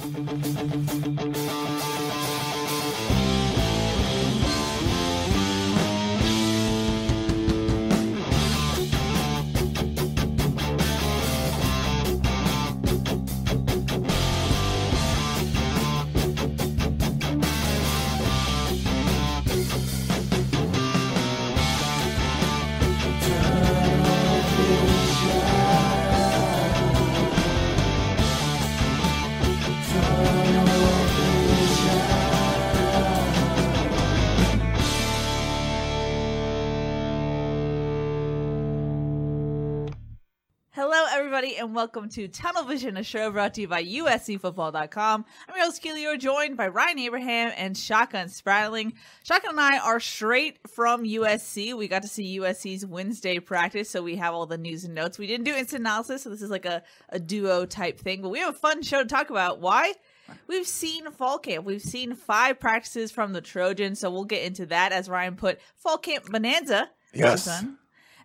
Hello, everybody, and welcome to Tunnel Vision, a show brought to you by USCFootball.com. I'm your host, Keely. Joined by Ryan Abraham and Shotgun Spratling. Shotgun and I are straight from USC. We got to see USC's Wednesday practice, so we have all the news and notes. We didn't do instant analysis, so this is like a, a duo type thing, but we have a fun show to talk about. Why? We've seen fall camp. We've seen five practices from the Trojans, so we'll get into that as Ryan put fall camp bonanza. Yes. Uh,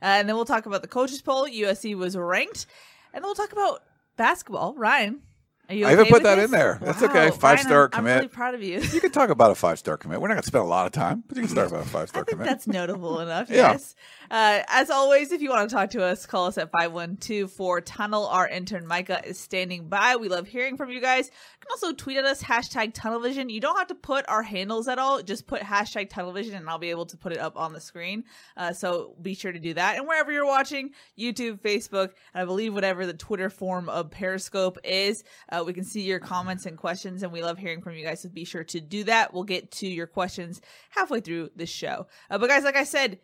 and then we'll talk about the coaches poll. USC was ranked, and then we'll talk about basketball. Ryan, are you? I even put that this? in there. That's Wow. okay. Five Ryan, star I'm, commit. I'm really proud of you. You can talk about a five star commit. We're not going to spend a lot of time, but you can start about a five I star think commit. that's notable enough. Yeah. Yes. Uh, as always, if you want to talk to us, call us at 512 Tunnel. Our intern Micah is standing by. We love hearing from you guys. You can also tweet at us, hashtag Tunnelvision. You don't have to put our handles at all. Just put hashtag Tunnelvision and I'll be able to put it up on the screen. Uh, so be sure to do that. And wherever you're watching, YouTube, Facebook, and I believe whatever the Twitter form of Periscope is, uh, we can see your comments and questions. And we love hearing from you guys. So be sure to do that. We'll get to your questions halfway through this show. Uh, but guys, like I said,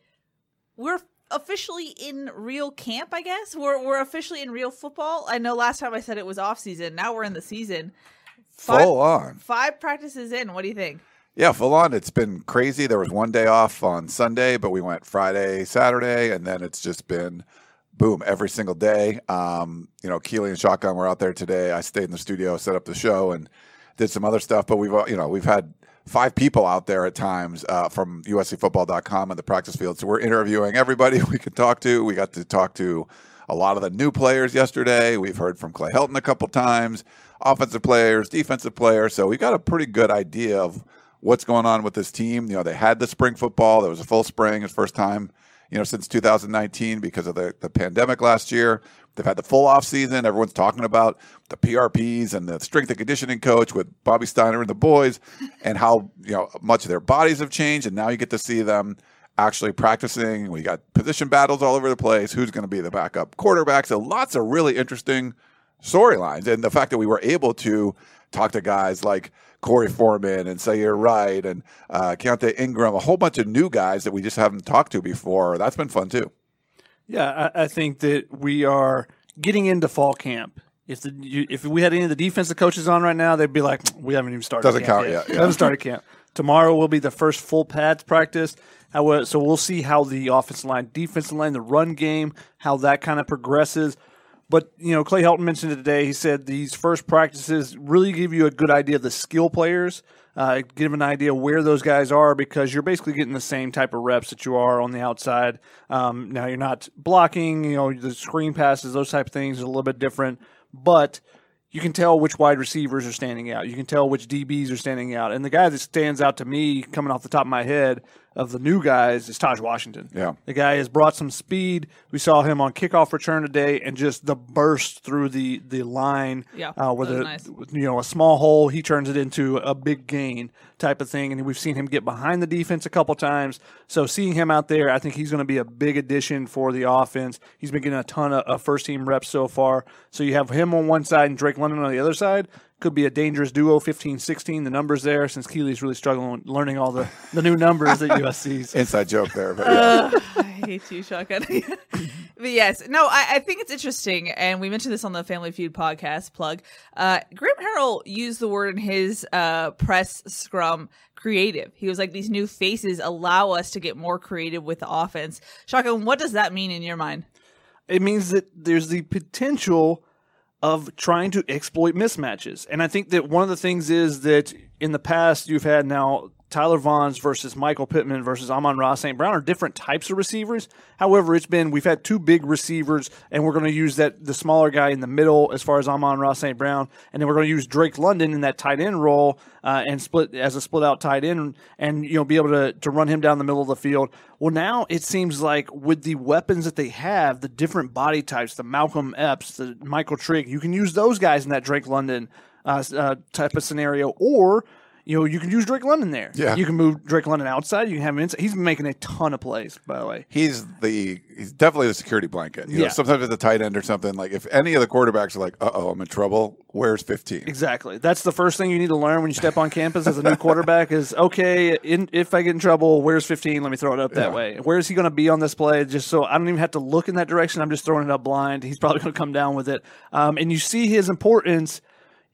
we're officially in real camp, I guess. We're we're officially in real football. I know last time I said it was off season. Now we're in the season. Five, Full on. Five practices in. What do you think? Yeah, full on. It's been crazy. There was one day off on Sunday, but we went Friday, Saturday, and then it's just been boom every single day. Um, you know, Keely and Shotgun were out there today. I stayed in the studio, set up the show, and did some other stuff. But we've you know we've had five people out there at times uh, from USCFootball.com and the practice field. So we're interviewing everybody we could talk to. We got to talk to a lot of the new players yesterday. We've heard from Clay Helton a couple times, offensive players, defensive players. So we got a pretty good idea of what's going on with this team. You know, they had the spring football. There was a full spring. It's first time, you know, since 2019 because of the, the pandemic last year. They've had the full off season. Everyone's talking about the PRPs and the strength and conditioning coach with Bobby Steiner and the boys and how, you know, much of their bodies have changed. And now you get to see them actually practicing. We got position battles all over the place. Who's going to be the backup quarterback? So lots of really interesting storylines. And the fact that we were able to talk to guys like Korey Foreman and Ceyair Wright and uh, Keontae Ingram, a whole bunch of new guys that we just haven't talked to before. That's been fun too. Yeah, I, I think that we are getting into fall camp. If the you, if we had any of the defensive coaches on right now, they'd be like, "We haven't even started. Doesn't camp count yet, We yeah. haven't started camp. Tomorrow will be the first full pads practice. So we'll see how the offensive line, defensive line, the run game, how that kind of progresses. But you know, Clay Helton mentioned it today. He said these first practices really give you a good idea of the skill players, uh, give an idea where those guys are because you're basically getting the same type of reps that you are on the outside. Um, now you're not blocking, you know, the screen passes, those type of things are a little bit different, but you can tell which wide receivers are standing out. You can tell which DBs are standing out. And the guy that stands out to me, coming off the top of my head, of the new guys is Taj Washington. Yeah. The guy has brought some speed. We saw him on kickoff return today and just the burst through the, the line. Yeah, Uh, with a, nice. you know, a small hole, he turns it into a big gain type of thing. And we've seen him get behind the defense a couple times. So seeing him out there, I think he's going to be a big addition for the offense. He's been getting a ton of, of first team reps so far. So you have him on one side and Drake London on the other side. Could be a dangerous duo, 15 16. The numbers there, since Keely's really struggling with learning all the, the new numbers at USC's. Inside joke there. But yeah. I hate you, shotgun. But yes, no, I, I think it's interesting, and we mentioned this on the Family Feud podcast. Plug. Uh, Graham Harrell used the word in his uh, press scrum creative. He was like, these new faces allow us to get more creative with the offense. Shotgun, what does that mean in your mind? It means that there's the potential of trying to exploit mismatches. And I think that one of the things is that in the past, you've had now Tyler Vaughns versus Michael Pittman versus Amon-Ra St. Brown are different types of receivers. However, it's been we've had two big receivers, and we're going to use that the smaller guy in the middle as far as Amon-Ra St. Brown, and then we're going to use Drake London in that tight end role uh, and split as a split out tight end, and you know be able to to run him down the middle of the field. Well, now it seems like with the weapons that they have, the different body types, the Malcolm Epps, the Michael Trigg, you can use those guys in that Drake London uh, uh, type of scenario, or you know, you can use Drake London there. Yeah. You can move Drake London outside. You can have him inside. He's making a ton of plays, by the way. He's the he's definitely the security blanket. You know, Yeah. sometimes at the tight end or something, like if any of the quarterbacks are like, uh oh, I'm in trouble, where's 15? Exactly. That's the first thing you need to learn when you step on campus as a new quarterback is okay, in, if I get in trouble, where's 15? Let me throw it up that Yeah. way. Where is he going to be on this play? Just so I don't even have to look in that direction. I'm just throwing it up blind. He's probably going to come down with it. Um, and you see his importance.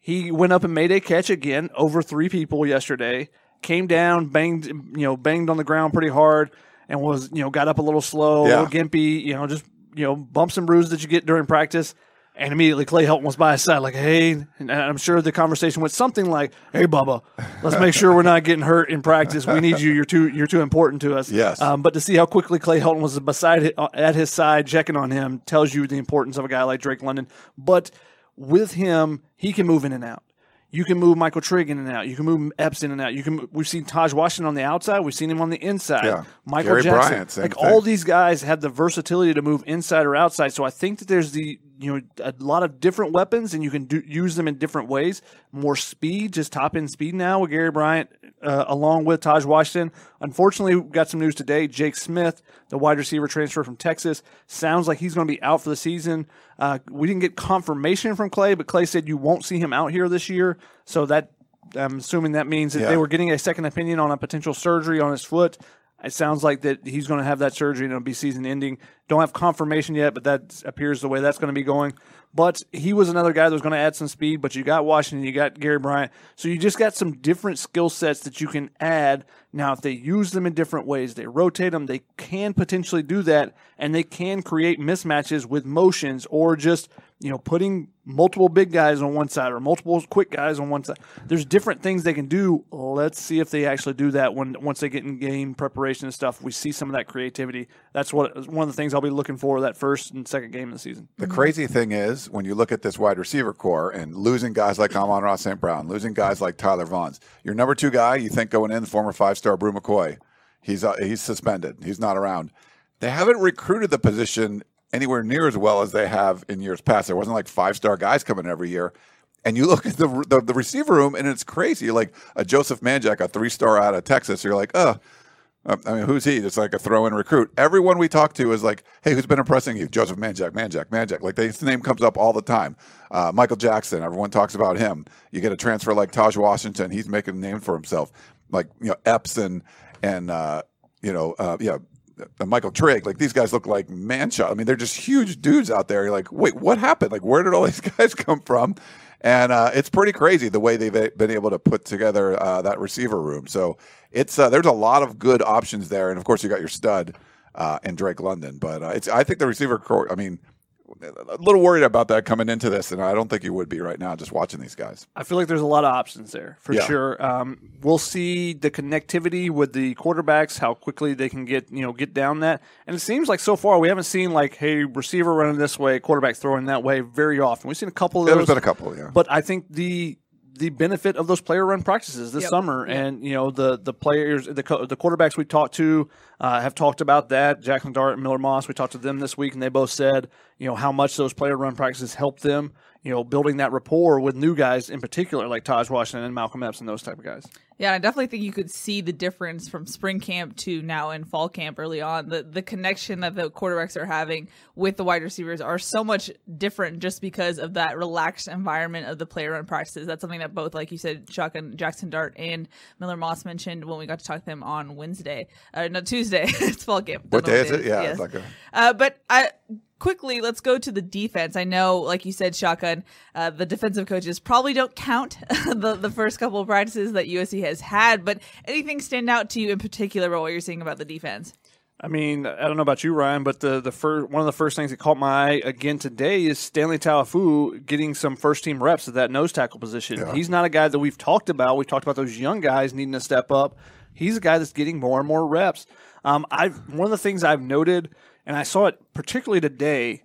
He went up and made a catch again over three people yesterday. Came down, banged, you know, banged on the ground pretty hard, and was, you know, got up a little slow, a little gimpy, you know, just, you know, bumps and bruises that you get during practice. And immediately Clay Helton was by his side, like, hey, and I'm sure the conversation went something like, hey, Bubba, let's make sure we're not getting hurt in practice. We need you. You're too, you're too important to us. Yes. Um, but to see how quickly Clay Helton was beside at his side, checking on him, tells you the importance of a guy like Drake London. But with him, he can move in and out. You can move Michael Trigg in and out. You can move Epps in and out. You can. We've seen Taj Washington on the outside. We've seen him on the inside. Yeah. Michael Gary Jackson. Bryant, like thing. all these guys have the versatility to move inside or outside. So I think that there's the you know a lot of different weapons, and you can do, use them in different ways. More speed, just top end speed now with Gary Bryant, uh, along with Taj Washington. Unfortunately, we got some news today. Jake Smith, the wide receiver transfer from Texas, sounds like he's going to be out for the season. Uh, we didn't get confirmation from Clay, but Clay said you won't see him out here this year. So that I'm assuming that means that Yeah. they were getting a second opinion on a potential surgery on his foot. It sounds like that he's going to have that surgery and it'll be season ending. Don't have confirmation yet, but that appears the way that's going to be going. But he was another guy that was going to add some speed. But you got Washington, you got Gary Bryant, so you just got some different skill sets that you can add. Now, if they use them in different ways, they rotate them, they can potentially do that, and they can create mismatches with motions or just you know putting multiple big guys on one side or multiple quick guys on one side. There's different things they can do. Let's see if they actually do that when once they get in game preparation and stuff. We see some of that creativity. That's what one of the things I'll be looking for that first and second game of the season. The crazy thing is, when you look at this wide receiver core and losing guys like Amon-Ra St. Brown, losing guys like Tyler Vaughns, your number two guy, you think going in, the former five star Bru McCoy, he's uh, he's suspended. He's not around. They haven't recruited the position anywhere near as well as they have in years past. There wasn't like five star guys coming every year. And you look at the, the the receiver room, and it's crazy. Like a Joseph Manjack, a three star out of Texas. You're like, oh, I mean, who's he? Just like a throw in recruit. Everyone we talk to is like, hey, who's been impressing you? Joseph Manjack, Manjack, Manjack. Like his name comes up all the time. Uh, Michael Jackson, everyone talks about him. You get a transfer like Taj Washington, he's making a name for himself. Like, you know, Epps and, and uh, you know, uh, yeah, uh, Michael Trigg. Like these guys look like man. I mean, they're just huge dudes out there. You're like, wait, what happened? Like, where did all these guys come from? And uh, it's pretty crazy the way they've been able to put together uh, that receiver room. So it's uh, there's a lot of good options there, and of course you got your stud uh, in Drake London. But uh, it's I think the receiver core. I mean, a little worried about that coming into this, and I don't think you would be right now just watching these guys. I feel like there's a lot of options there for Yeah. sure. Um, we'll see the connectivity with the quarterbacks, how quickly they can get you know get down that. And it seems like so far we haven't seen like, hey, receiver running this way, quarterback throwing that way very often. We've seen a couple of There's those. been a couple, yeah. But I think the the benefit of those player run practices this Yep. summer, and you know the the players, the co- the quarterbacks we talked to uh, have talked about that. Jaxson Dart and Miller Moss, we talked to them this week, and they both said you know how much those player run practices helped them. You know, building that rapport with new guys in particular, like Taj Washington and Malcolm Epps and those type of guys. Yeah, I definitely think you could see the difference from spring camp to now in fall camp early on. The the connection that the quarterbacks are having with the wide receivers are so much different just because of that relaxed environment of the player run practices. That's something that both, like you said, Shotgun Jaxson Dart and Miller Moss mentioned when we got to talk to them on Wednesday. Uh, no, Tuesday. it's fall camp. What day is it? Yeah, Yes. like a, Uh, but I quickly, let's go to the defense. I know, like you said, Shotgun, uh, the defensive coaches probably don't count the, the first couple of practices that USC has had, but anything stand out to you in particular about what you're seeing about the defense? I mean, I don't know about you, Ryan, but the the first one of the first things that caught my eye again today is Stanley Ta'ufo'ou getting some first team reps at that nose tackle position. Yeah. He's not a guy that we've talked about. We've talked about those young guys needing to step up. He's a guy that's getting more and more reps. Um, I've one of the things I've noted, and I saw it particularly today,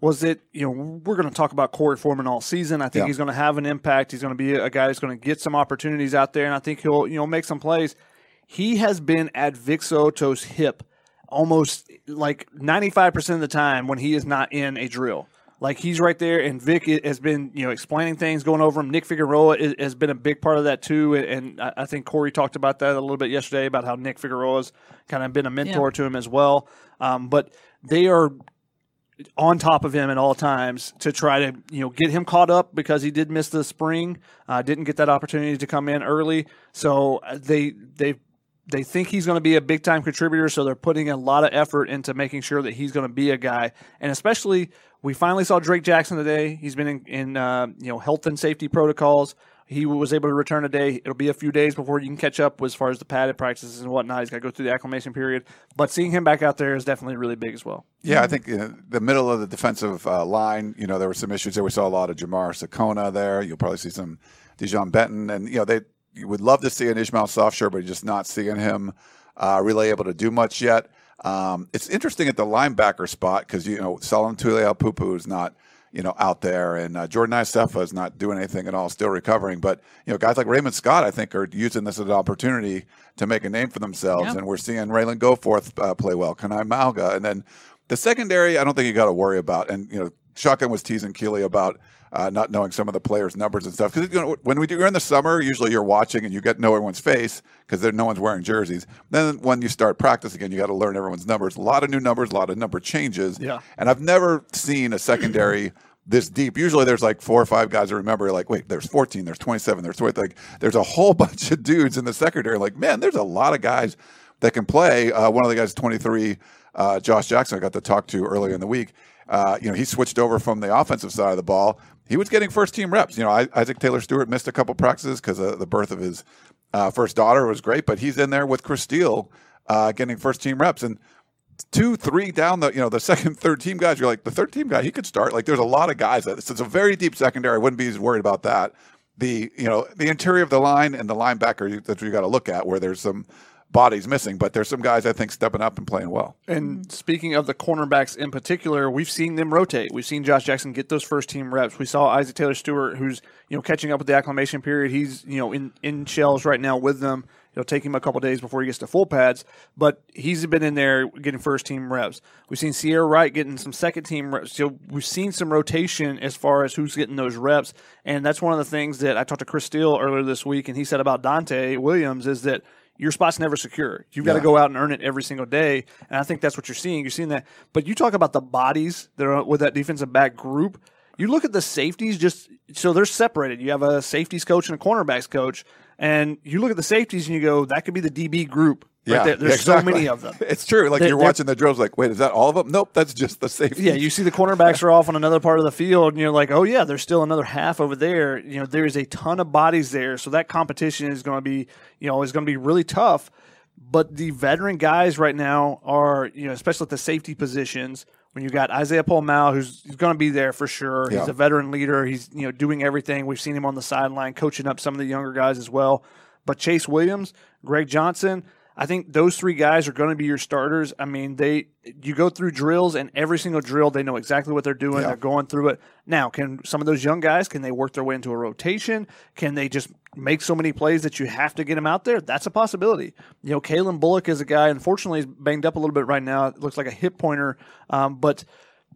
was that you know we're going to talk about Korey Foreman all season. I think Yeah. he's going to have an impact. He's going to be a guy that's going to get some opportunities out there, and I think he'll you know make some plays. He has been at Vic So'oto's hip almost like 95% of the time when he is not in a drill. Like he's right there, and Vic has been, you know, explaining things, going over them. Nick Figueroa is, has been a big part of that too, and- I think Korey talked about that a little bit yesterday about how Nick Figueroa's kind of been a mentor Yeah. to him as well. Um, but they are on top of him at all times to try to you know get him caught up because he did miss the spring, uh, didn't get that opportunity to come in early. So uh, they they they think he's going to be a big time contributor. So they're putting a lot of effort into making sure that he's going to be a guy, and especially we finally saw Drake Jackson today. He's been in, in uh, you know health and safety protocols. He was able to return today. It'll be a few days before you can catch up as far as the padded practices and whatnot. He's got to go through the acclimation period, but seeing him back out there is definitely really big as well. Yeah, I think know, the middle of the defensive uh, line, you know, there were some issues there. We saw a lot of Jamar Sekona there. You'll probably see some Dijon Benton, and you know they you would love to see an Ishmael Sopsher, but just not seeing him uh, really able to do much yet. Um, it's interesting at the linebacker spot because you know Solomon Tuliaupupu is not you know out there, and uh, Jordan Iosefa is not doing anything at all, still recovering. But you know guys like Raymond Scott, I think, are using this as an opportunity to make a name for themselves, and we're seeing Ralen Goforth uh, play well, Kana'i Mauga, and then the secondary, I don't think you got to worry about. And you know, Shotgun was teasing Keely about uh, not knowing some of the players' numbers and stuff. Because you know, when we do, you're in the summer, usually you're watching and you get to know everyone's face because no one's wearing jerseys. Then when you start practice again, you got to learn everyone's numbers. A lot of new numbers, a lot of number changes. Yeah. And I've never seen a secondary. This deep. Usually, there's like four or five guys that remember. You're like, wait, there's 14, there's 27, there's 20. Like, there's a whole bunch of dudes in the secondary. Like, man, there's a lot of guys that can play. Uh, one of the guys, 23, uh, Josh Jackson, I got to talk to earlier in the week. Uh, you know, he switched over from the offensive side of the ball. He was getting first team reps. You know, Isaac Taylor Stewart missed a couple practices because the birth of his uh, first daughter was great, but he's in there with Chris Steele uh, getting first team reps. And two, three down the you know the second, third team guys. You're like the third team guy, he could start. Like there's a lot of guys that it's a very deep secondary. I wouldn't be as worried about that. The you know the interior of the line and the linebacker that you got to look at where there's some bodies missing, but there's some guys I think stepping up and playing well. And mm-hmm. speaking of the cornerbacks in particular, we've seen them rotate. We've seen Josh Jackson get those first team reps. We saw Isaac Taylor Stewart, who's you know catching up with the acclimation period. He's you know in in shells right now with them. It'll take him a couple days before he gets to full pads, but he's been in there getting first team reps. We've seen Ceyair Wright getting some second team reps. So we've seen some rotation as far as who's getting those reps, and that's one of the things that I talked to Chris Steele earlier this week, and he said about Donte Williams is that your spot's never secure. You've got to go out and earn it every single day. And I think that's what you're seeing. You're seeing that. But you talk about the bodies that are with that defensive back group. You look at the safeties, just so they're separated. You have a safeties coach and a cornerbacks coach. And you look at the safeties and you go, that could be the DB group. Right there. There's exactly. so many of them. It's true. Like They- you're watching the drills, like, wait, is that all of them? Nope, that's just the safety. Yeah, you see the cornerbacks are off on another part of the field, and you're like, oh yeah, there's still another half over there. You know, there is a ton of bodies there, so that competition is going to be, you know, is going to be really tough. But the veteran guys right now are, you know, especially at the safety positions. When you got Isaiah Pola-Mao, who's going to be there for sure. Yeah. He's a veteran leader. He's you know doing everything. We've seen him on the sideline coaching up some of the younger guys as well. But Chase Williams, Greg Johnson, I think those three guys are going to be your starters. I mean, they you go through drills and every single drill they know exactly what they're doing. Yeah. They're going through it. Now, can some of those young guys can they work their way into a rotation? Can they just make so many plays that you have to get them out there? That's a possibility. You know, Calen Bullock is a guy. Unfortunately, he's banged up a little bit right now. It looks like a hip pointer, um, but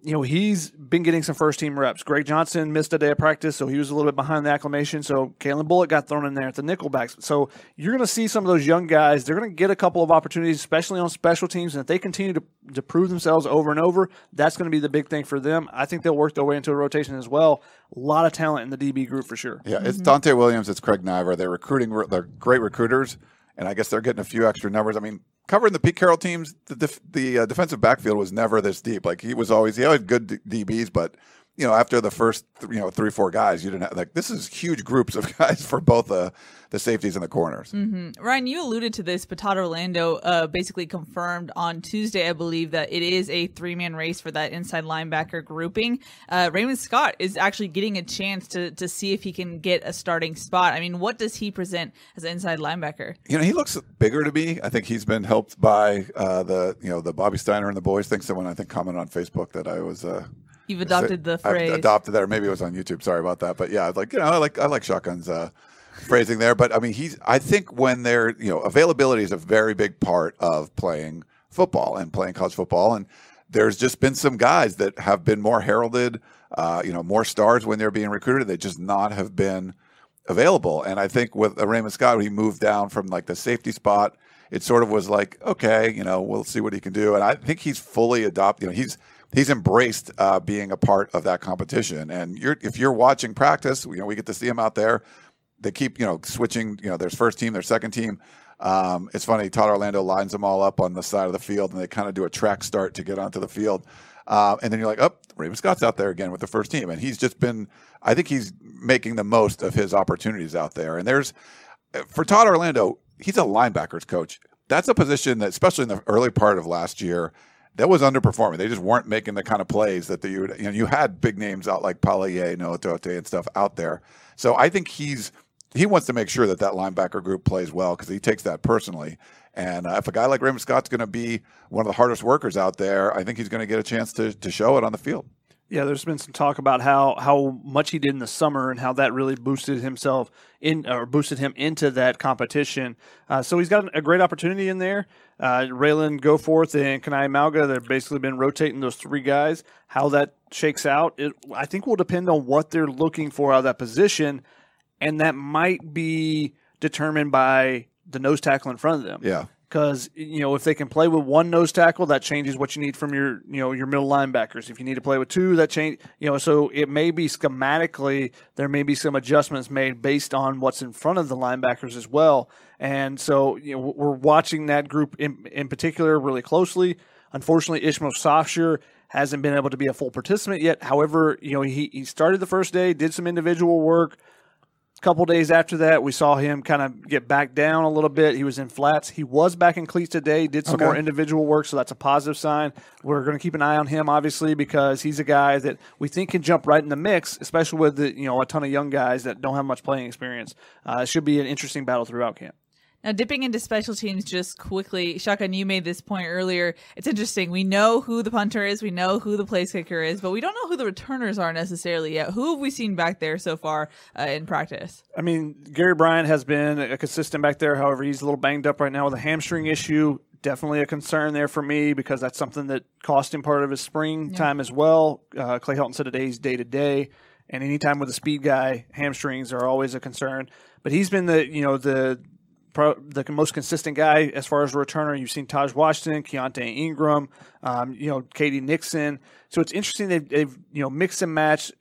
you know, he's been getting some first team reps. Greg Johnson missed a day of practice, so he was a little bit behind the acclimation. So Calen Bullock got thrown in there at the nickelbacks. So you're going to see some of those young guys. They're going to get a couple of opportunities, especially on special teams. And if they continue to, to prove themselves over and over, that's going to be the big thing for them. I think they'll work their way into a rotation as well. A lot of talent in the DB group for sure. Yeah, it's Donte Williams, it's Craig Naivar. They're recruiting, they're great recruiters, and I guess they're getting a few extra numbers. I mean, covering the Pete Carroll teams, the def- the uh, defensive backfield was never this deep. Like he was always he had good D- DBs, but you know after the first you know three four guys, you didn't have, like this is huge groups of guys for both the the safeties and the corners. Mm-hmm. Ryan, you alluded to this, but Todd Orlando uh, basically confirmed on Tuesday, I believe, that it is a three man race for that inside linebacker grouping. Uh, Raymond Scott is actually getting a chance to to see if he can get a starting spot. I mean, what does he present as an inside linebacker? You know, he looks bigger to me. I think he's been helped by uh, the you know the Bobby Steiner and the boys. I think someone I think commented on Facebook that I was. Uh, You've adopted the I've phrase. adopted that, or maybe it was on YouTube. Sorry about that, but yeah, like you know, I like I like shotguns uh, phrasing there. But I mean, he's. I think when they're you know, availability is a very big part of playing football and playing college football, and there's just been some guys that have been more heralded, uh, you know, more stars when they're being recruited. They just not have been available. And I think with Raymond Scott, he moved down from like the safety spot. It sort of was like, okay, you know, we'll see what he can do. And I think he's fully adopted. You know, he's he's embraced uh, being a part of that competition. And you're if you're watching practice, you know, we get to see him out there. They keep you know switching. You know, there's first team, there's second team. Um, it's funny. Todd Orlando lines them all up on the side of the field, and they kind of do a track start to get onto the field. Uh, and then you're like, oh, Raymond Scott's out there again with the first team, and he's just been. I think he's making the most of his opportunities out there. And there's for Todd Orlando, he's a linebackers coach. That's a position that, especially in the early part of last year, that was underperforming. They just weren't making the kind of plays that you you know you had big names out like Palaye, Noah Tote, and stuff out there. So I think he's he wants to make sure that that linebacker group plays well because he takes that personally. And uh, if a guy like Raymond Scott's going to be one of the hardest workers out there, I think he's going to get a chance to to show it on the field. Yeah, there's been some talk about how how much he did in the summer and how that really boosted himself in or boosted him into that competition. Uh, so he's got a great opportunity in there. Uh, Ralen Goforth and Kana'i Mauga, they've basically been rotating those three guys. How that shakes out, it, I think will depend on what they're looking for out of that position, and that might be determined by the nose tackle in front of them. Yeah. Because you know if they can play with one nose tackle, that changes what you need from your you know your middle linebackers. If you need to play with two, that change you know so it may be schematically there may be some adjustments made based on what's in front of the linebackers as well. And so you know we're watching that group in in particular really closely. Unfortunately, Ishmael Sopsher hasn't been able to be a full participant yet. However, you know he he started the first day, did some individual work couple days after that, we saw him kind of get back down a little bit. He was in flats. He was back in cleats today, did some Okay. more individual work, so that's a positive sign. We're going to keep an eye on him, obviously, because he's a guy that we think can jump right in the mix, especially with the, you know a ton of young guys that don't have much playing experience. Uh, it should be an interesting battle throughout camp. Now, dipping into special teams just quickly, Shotgun, you made this point earlier. It's interesting. We know who the punter is, we know who the place kicker is, but we don't know who the returners are necessarily yet. Who have we seen back there so far uh, in practice? I mean, Gary Bryant has been a consistent back there. However, he's a little banged up right now with a hamstring issue. Definitely a concern there for me because that's something that cost him part of his spring time as well. Uh, Clay Helton said today he's day to day, and anytime with a speed guy, hamstrings are always a concern. But he's been the you know the pro, the most consistent guy as far as a returner. You've seen Taj Washington, Keontae Ingram, um, you know Katie Nixon. So it's interesting they've, they've you know mixed and matched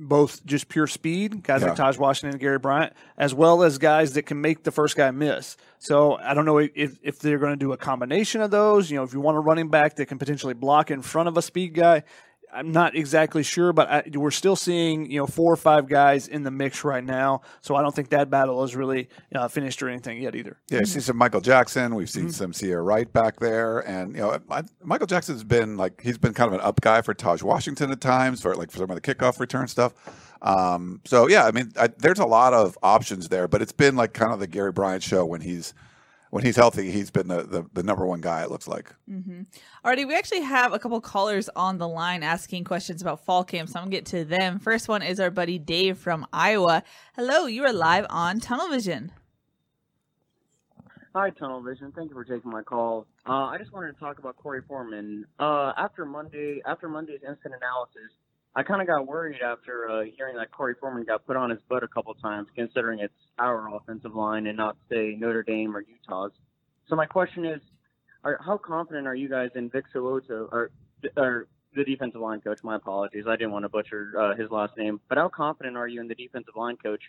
both just pure speed, guys Yeah. like Taj Washington and Gary Bryant, as well as guys that can make the first guy miss. So I don't know if, if they're going to do a combination of those. You know, if you want a running back that can potentially block in front of a speed guy, I'm not exactly sure, but I, we're still seeing you know four or five guys in the mix right now. So I don't think that battle is really uh, finished or anything yet either. Yeah, we've seen some Michael Jackson. We've Mm-hmm. seen some Ceyair Wright back there, and you know, I, Michael Jackson's been like he's been kind of an up guy for Taj Washington at times for like for some of the kickoff return stuff. Um, so yeah, I mean, I, there's a lot of options there, but it's been like kind of the Gary Bryant show when he's when he's healthy. He's been the the, the number one guy. It looks like. Alrighty, we actually have a couple callers on the line asking questions about fall camp, so I'm gonna get to them. First one is our buddy Dave from Iowa. Hello, you are live on Tunnel Vision. Hi, Tunnel Vision. Thank you for taking my call. Uh, I just wanted to talk about Korey Foreman. Uh, after Monday, after Monday's instant analysis, I kind of got worried after uh, hearing that Korey Foreman got put on his butt a couple times, considering it's our offensive line and not say Notre Dame or Utah's. So my question is, are, how confident are you guys in Vic So'oto or or the defensive line coach? My apologies, I didn't want to butcher uh, his last name. But how confident are you in the defensive line coach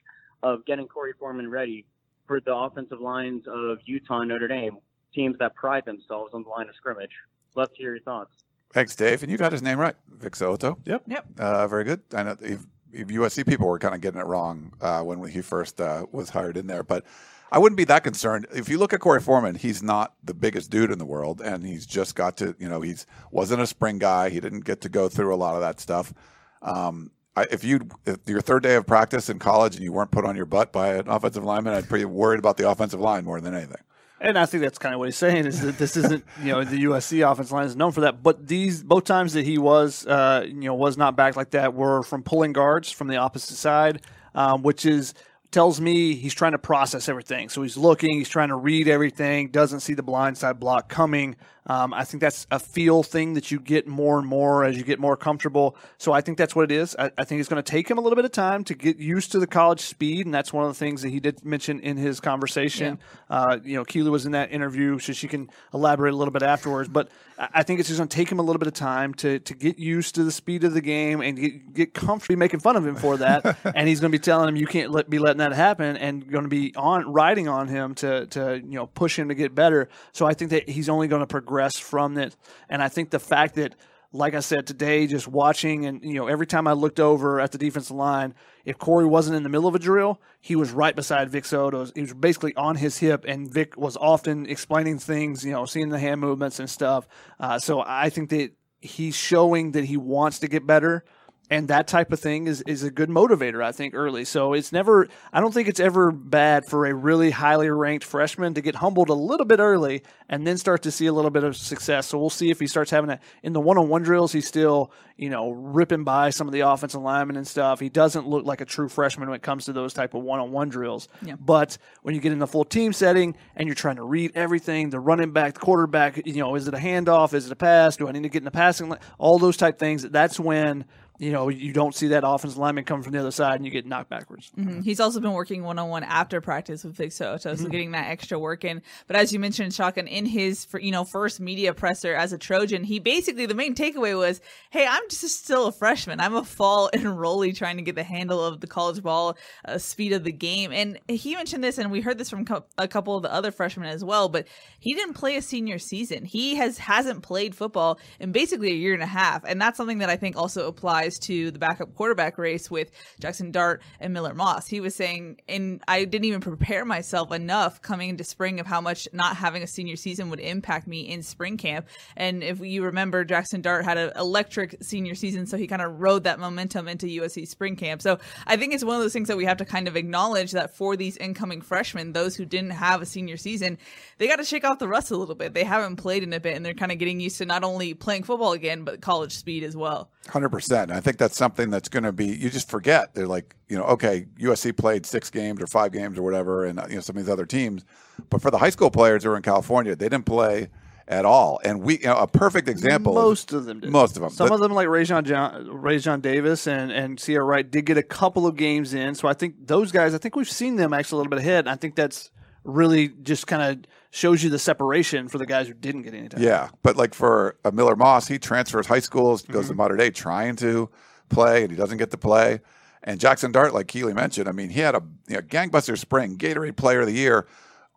of getting Korey Foreman ready for the offensive lines of Utah and Notre Dame teams that pride themselves on the line of scrimmage. Love to hear your thoughts. Thanks, Dave. And you got his name right, Vic So'oto. Yep. Yep. Uh, very good. I know if, if USC people were kind of getting it wrong uh, when he first uh, was hired in there, but I wouldn't be that concerned. If you look at Korey Foreman, he's not the biggest dude in the world, and he's just got to, you know, he's wasn't a spring guy. He didn't get to go through a lot of that stuff. Um, I, if you if your third day of practice in college and you weren't put on your butt by an offensive lineman, I'd be worried about the offensive line more than anything. And I think that's kind of what he's saying is that this isn't, you know, the USC offense line is known for that. But these both times that he was, uh, you know, was not back like that were from pulling guards from the opposite side, um, which is tells me he's trying to process everything. So he's looking, he's trying to read everything, doesn't see the blindside block coming. Um, I think that's a feel thing that you get more and more as you get more comfortable. So I think that's what it is. I, I think it's going to take him a little bit of time to get used to the college speed, and that's one of the things that he did mention in his conversation. Yeah. Uh, you know, Keely was in that interview, so she can elaborate a little bit afterwards. But I think it's just going to take him a little bit of time to to get used to the speed of the game and get, get comfortable making fun of him for that. and he's going to be telling him you can't let, be letting that happen, and going to be on riding on him to to you know push him to get better. So I think that he's only going to progress progress from it. And I think the fact that, like I said today, just watching and you know every time I looked over at the defensive line, if Korey wasn't in the middle of a drill, he was right beside Vic So'oto. He was basically on his hip, and Vic was often explaining things, you know, seeing the hand movements and stuff. Uh, so I think that he's showing that he wants to get better and that type of thing is, is a good motivator, I think, early. So it's never, I don't think it's ever bad for a really highly ranked freshman to get humbled a little bit early and then start to see a little bit of success. So we'll see if he starts having a, in the one on one drills, he's still, you know, ripping by some of the offensive linemen and stuff. He doesn't look like a true freshman when it comes to those type of one on one drills. Yeah. But when you get in the full team setting and you're trying to read everything, the running back, the quarterback, you know, is it a handoff? Is it a pass? Do I need to get in the passing? All those type things. That's when you know, you don't see that offensive lineman come from the other side and you get knocked backwards. Mm-hmm. He's also been working one on one after practice with Vic So'oto, so mm-hmm. getting that extra work in. But as you mentioned, Shotgun, in his you know first media presser as a Trojan, he basically the main takeaway was, "Hey, I'm just still a freshman. I'm a fall enrollee trying to get the handle of the college ball uh, speed of the game." And he mentioned this, and we heard this from co- a couple of the other freshmen as well. But he didn't play a senior season. He has hasn't played football in basically a year and a half, and that's something that I think also applies applies to the backup quarterback race with Jaxson Dart and Miller Moss. He was saying, and I didn't even prepare myself enough coming into spring of how much not having a senior season would impact me in spring camp. And if you remember, Jaxson Dart had an electric senior season, so he kind of rode that momentum into USC spring camp. So I think it's one of those things that we have to kind of acknowledge that for these incoming freshmen, those who didn't have a senior season, they got to shake off the rust a little bit. They haven't played in a bit, and they're kind of getting used to not only playing football again, but college speed as well. Hundred percent. I think that's something that's going to be. You just forget. They're like, you know, okay, USC played six games or five games or whatever, and uh, you know some of these other teams. But for the high school players who are in California, they didn't play at all. And we, you know, a perfect example. Most of them did. Most of them. Some but, of them, like Rayshawn, John, Davis and and Ceyair Wright, did get a couple of games in. So I think those guys. I think we've seen them actually a little bit ahead. And I think that's really just kind of shows you the separation for the guys who didn't get any time. Yeah, but like for a Miller Moss, he transfers high schools, goes mm-hmm. to Mater Dei trying to play, and he doesn't get to play. And Jaxson Dart, like Keely mentioned, I mean, he had a you know, gangbuster spring, Gatorade Player of the Year,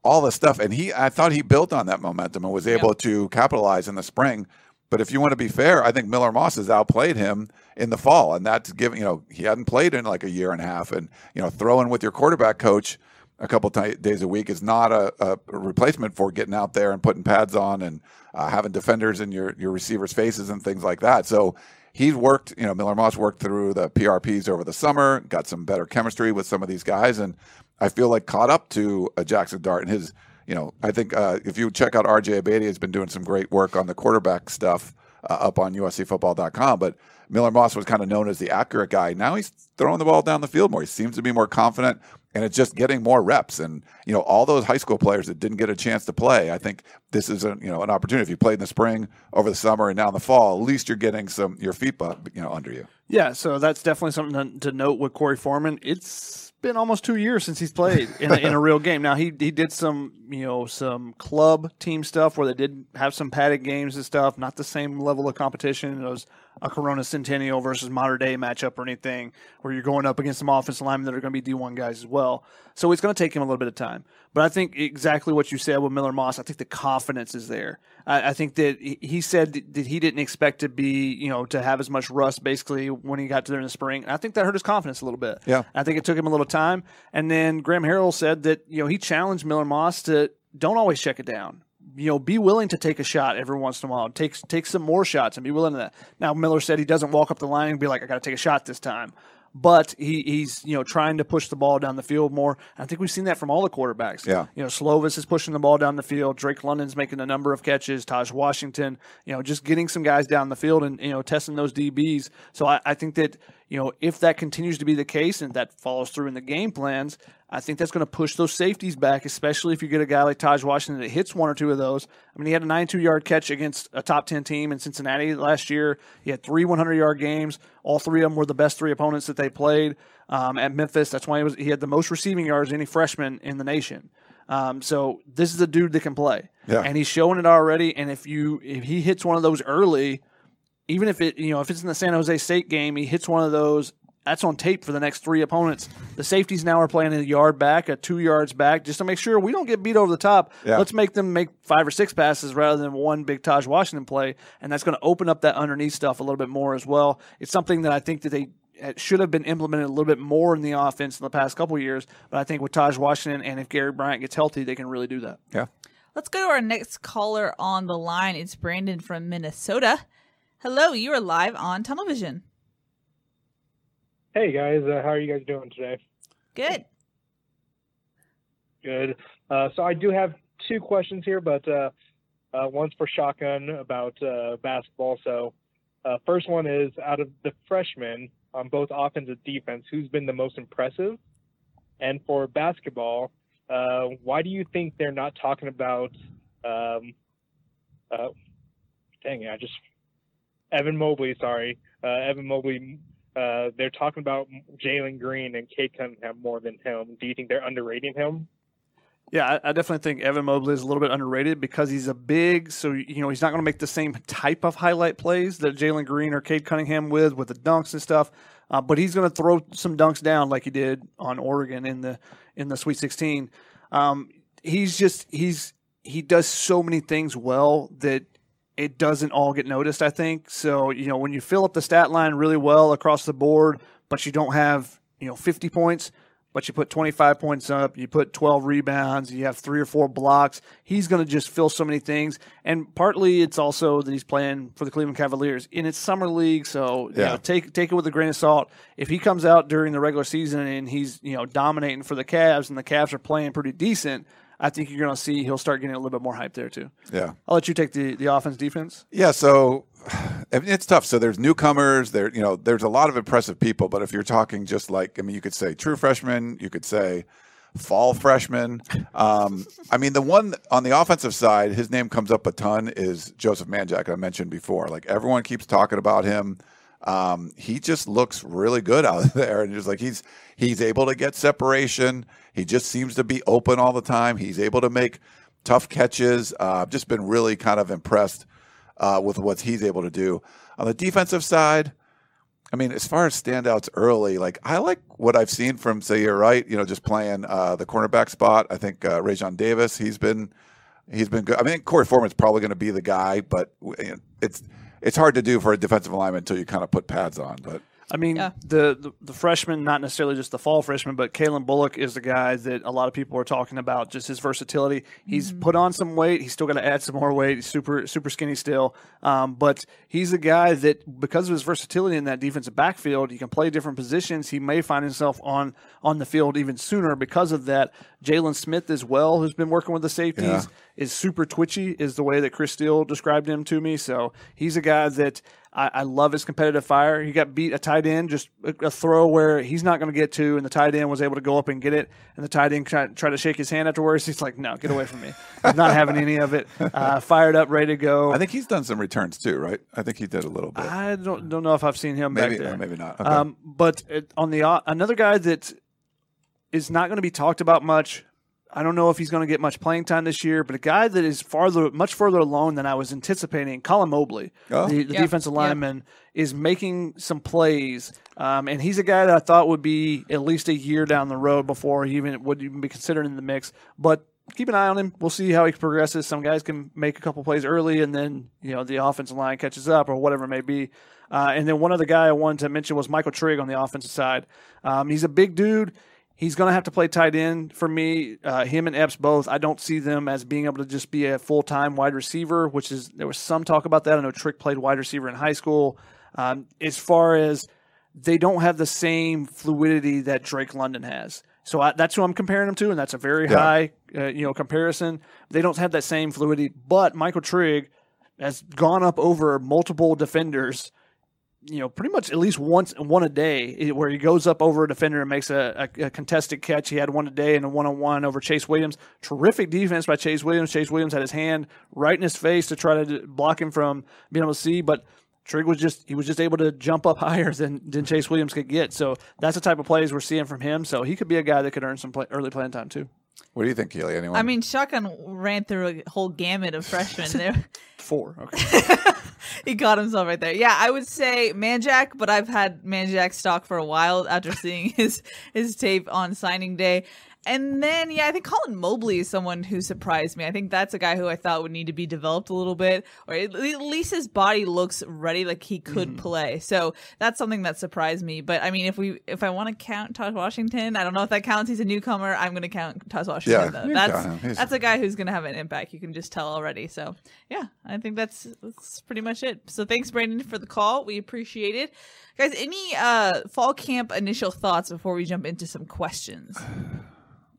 all this stuff, and he I thought he built on that momentum and was able yep. to capitalize in the spring. But if you want to be fair, I think Miller Moss has outplayed him in the fall, and that's given you know he hadn't played in like a year and a half, and you know throwing with your quarterback coach a couple t- days a week is not a, a, replacement for getting out there and putting pads on and uh, having defenders in your, your receivers' faces and things like that. So he's worked, you know, Miller Moss worked through the PRPs over the summer, got some better chemistry with some of these guys, and I feel like caught up to a Jaxson Dart and his, you know, I think uh, if you check out RJ Abadi has been doing some great work on the quarterback stuff uh, up on USCFootball.com, but Miller Moss was kind of known as the accurate guy. Now he's throwing the ball down the field more. He seems to be more confident and it's just getting more reps. And you know, all those high school players that didn't get a chance to play, I think this is a you know an opportunity. If you played in the spring, over the summer, and now in the fall, at least you're getting some your feet, up, you know, under you. Yeah, so that's definitely something to, to note with Korey Foreman. It's been almost two years since he's played in a, in a real game. Now he he did some you know some club team stuff where they did have some padded games and stuff. Not the same level of competition. It was a Corona Centennial versus Mater Dei matchup or anything where you're going up against some offensive linemen that are going to be D1 guys as well. So it's going to take him a little bit of time. But I think exactly what you said with Miller Moss. I think the confidence is there. I, I think that he said that he didn't expect to be you know to have as much rust basically when he got to there in the spring. And I think that hurt his confidence a little bit. Yeah. I think it took him a little time. And then Graham Harrell said that you know he challenged Miller Moss to don't always check it down. You know, be willing to take a shot every once in a while. Take take some more shots and be willing to that. Now Miller said he doesn't walk up the line and be like, I got to take a shot this time. But he, he's you know trying to push the ball down the field more. I think we've seen that from all the quarterbacks. Yeah. You know, Slovis is pushing the ball down the field. Drake London's making a number of catches. Taj Washington, you know, just getting some guys down the field and you know testing those DBs. So I, I think that you know if that continues to be the case and that follows through in the game plans, I think that's going to push those safeties back, especially if you get a guy like Taj Washington that hits one or two of those. I mean, he had a 92 yard catch against a top 10 team in Cincinnati last year. He had three 100 yard games. All three of them were the best three opponents that they played um, at Memphis. That's why he was he had the most receiving yards any freshman in the nation. Um, so this is a dude that can play, Yeah. and he's showing it already. And if you if he hits one of those early, even if it you know if it's in the San Jose State game, he hits one of those. That's on tape for the next three opponents. The safeties now are playing a yard back, a two yards back, just to make sure we don't get beat over the top. Yeah. Let's make them make five or six passes rather than one big Taj Washington play, and that's going to open up that underneath stuff a little bit more as well. It's something that I think that they it should have been implemented a little bit more in the offense in the past couple of years. But I think with Taj Washington and if Gary Bryant gets healthy, they can really do that. Yeah. Let's go to our next caller on the line. It's Brandon from Minnesota. Hello, you are live on Tunnel Vision. Hey guys, uh, how are you guys doing today? Good. Good. Uh, so I do have two questions here, but uh, uh, one's for Shotgun about uh, basketball. So uh, first one is out of the freshmen on both offense and defense, who's been the most impressive? And for basketball, uh, why do you think they're not talking about? Um, uh, dang it, I just Evan Mobley. Sorry, uh, Evan Mobley. Uh, they're talking about Jalen Green and Cade Cunningham more than him. Do you think they're underrating him? Yeah, I, I definitely think Evan Mobley is a little bit underrated because he's a big, so you know he's not going to make the same type of highlight plays that Jalen Green or Cade Cunningham with with the dunks and stuff. Uh, but he's going to throw some dunks down like he did on Oregon in the in the Sweet 16. Um, he's just he's he does so many things well that it doesn't all get noticed. I think so. You know, when you fill up the stat line really well across the board, but you don't have you know 50 points but you put 25 points up, you put 12 rebounds, you have three or four blocks. He's going to just fill so many things. And partly it's also that he's playing for the Cleveland Cavaliers in its summer league. So you Yeah. know, take take it with a grain of salt. If he comes out during the regular season and he's you know dominating for the Cavs and the Cavs are playing pretty decent, I think you're going to see he'll start getting a little bit more hype there too. Yeah. I'll let you take the the offense defense. Yeah, so it's tough. So there's newcomers. There, you know, there's a lot of impressive people. But if you're talking just like, I mean, you could say true freshmen. You could say fall freshman. Um, I mean, the one on the offensive side, his name comes up a ton is Joseph Manjack. I mentioned before. Like everyone keeps talking about him. Um, he just looks really good out there, and just like he's he's able to get separation. He just seems to be open all the time. He's able to make tough catches. Uh, I've just been really kind of impressed uh, with what he's able to do. On the defensive side, I mean, as far as standouts early, like I like what I've seen from Ceyair Wright, you know, just playing uh, the cornerback spot. I think uh, Raesjon Davis, he's been he's been good. I mean, Korey Foreman's probably going to be the guy, but it's it's hard to do for a defensive lineman until you kind of put pads on. But I mean, Yeah. the, the the freshman, not necessarily just the fall freshman, but Calen Bullock is the guy that a lot of people are talking about. Just his versatility. He's put on some weight. He's still got to add some more weight. He's super super skinny still, um, but he's a guy that because of his versatility in that defensive backfield, he can play different positions. He may find himself on on the field even sooner because of that. Jaylin Smith as well, who's been working with the safeties Yeah. is super twitchy, is the way that Chris Steele described him to me. So he's a guy that I, I love his competitive fire. He got beat a tight end, just a, a throw where he's not going to get to, and the tight end was able to go up and get it. And the tight end tried, tried to shake his hand afterwards. He's like, "No, get away from me! I'm not having any of it." Uh, fired up, ready to go. I think he's done some returns too, right? I think he did a little bit. I don't don't know if I've seen him maybe back there. maybe not. Okay. Um, but it, on the another guy that is not going to be talked about much. I don't know if he's going to get much playing time this year, but a guy that is farther, much further along than I was anticipating, Colin Mobley, Oh. the, the Yep, defensive yep. lineman, is making some plays, um, and he's a guy that I thought would be at least a year down the road before he even would even be considered in the mix. But keep an eye on him. We'll see how he progresses. Some guys can make a couple plays early, and then you know the offensive line catches up or whatever it may be. Uh, and then one other guy I wanted to mention was Michael Trigg on the offensive side. Um, he's a big dude. He's going to have to play tight end for me. Uh, him and Epps both. I don't see them as being able to just be a full time wide receiver, which is there was some talk about that. I know Trigg played wide receiver in high school. Um, as far as they don't have the same fluidity that Drake London has. So I, that's who I'm comparing them to, and that's a very Yeah. high, uh, you know, comparison. They don't have that same fluidity, but Michael Trigg has gone up over multiple defenders you know, pretty much at least once one a day, eh, where he goes up over a defender and makes a, a, a contested catch. He had one today and a one on one over Chase Williams. Terrific defense by Chase Williams. Chase Williams had his hand right in his face to try to block him from being able to see, but Trigg was just he was just able to jump up higher than than Chase Williams could get. So that's the type of plays we're seeing from him. So he could be a guy that could earn some play, early playing time too. What do you think, Keely? Anyone? I mean, Shotgun ran through a whole gamut of freshmen there. Four. Okay. he caught himself right there. Yeah, I would say Manjack, but I've had Manjack stock for a while after seeing his his tape on signing day. And then, yeah, I think Colin Mobley is someone who surprised me. I think that's a guy who I thought would need to be developed a little bit, or at least his body looks ready, like he could Mm-hmm. play. So that's something that surprised me. But I mean, if we if I want to count Todd Washington, I don't know if that counts. He's a newcomer. I'm going to count Todd Washington. Yeah, though. that's. That's a guy who's going to have an impact. You can just tell already. So yeah, I think that's that's pretty much it. So thanks, Brandon, for the call. We appreciate it, guys. Any uh fall camp initial thoughts before we jump into some questions?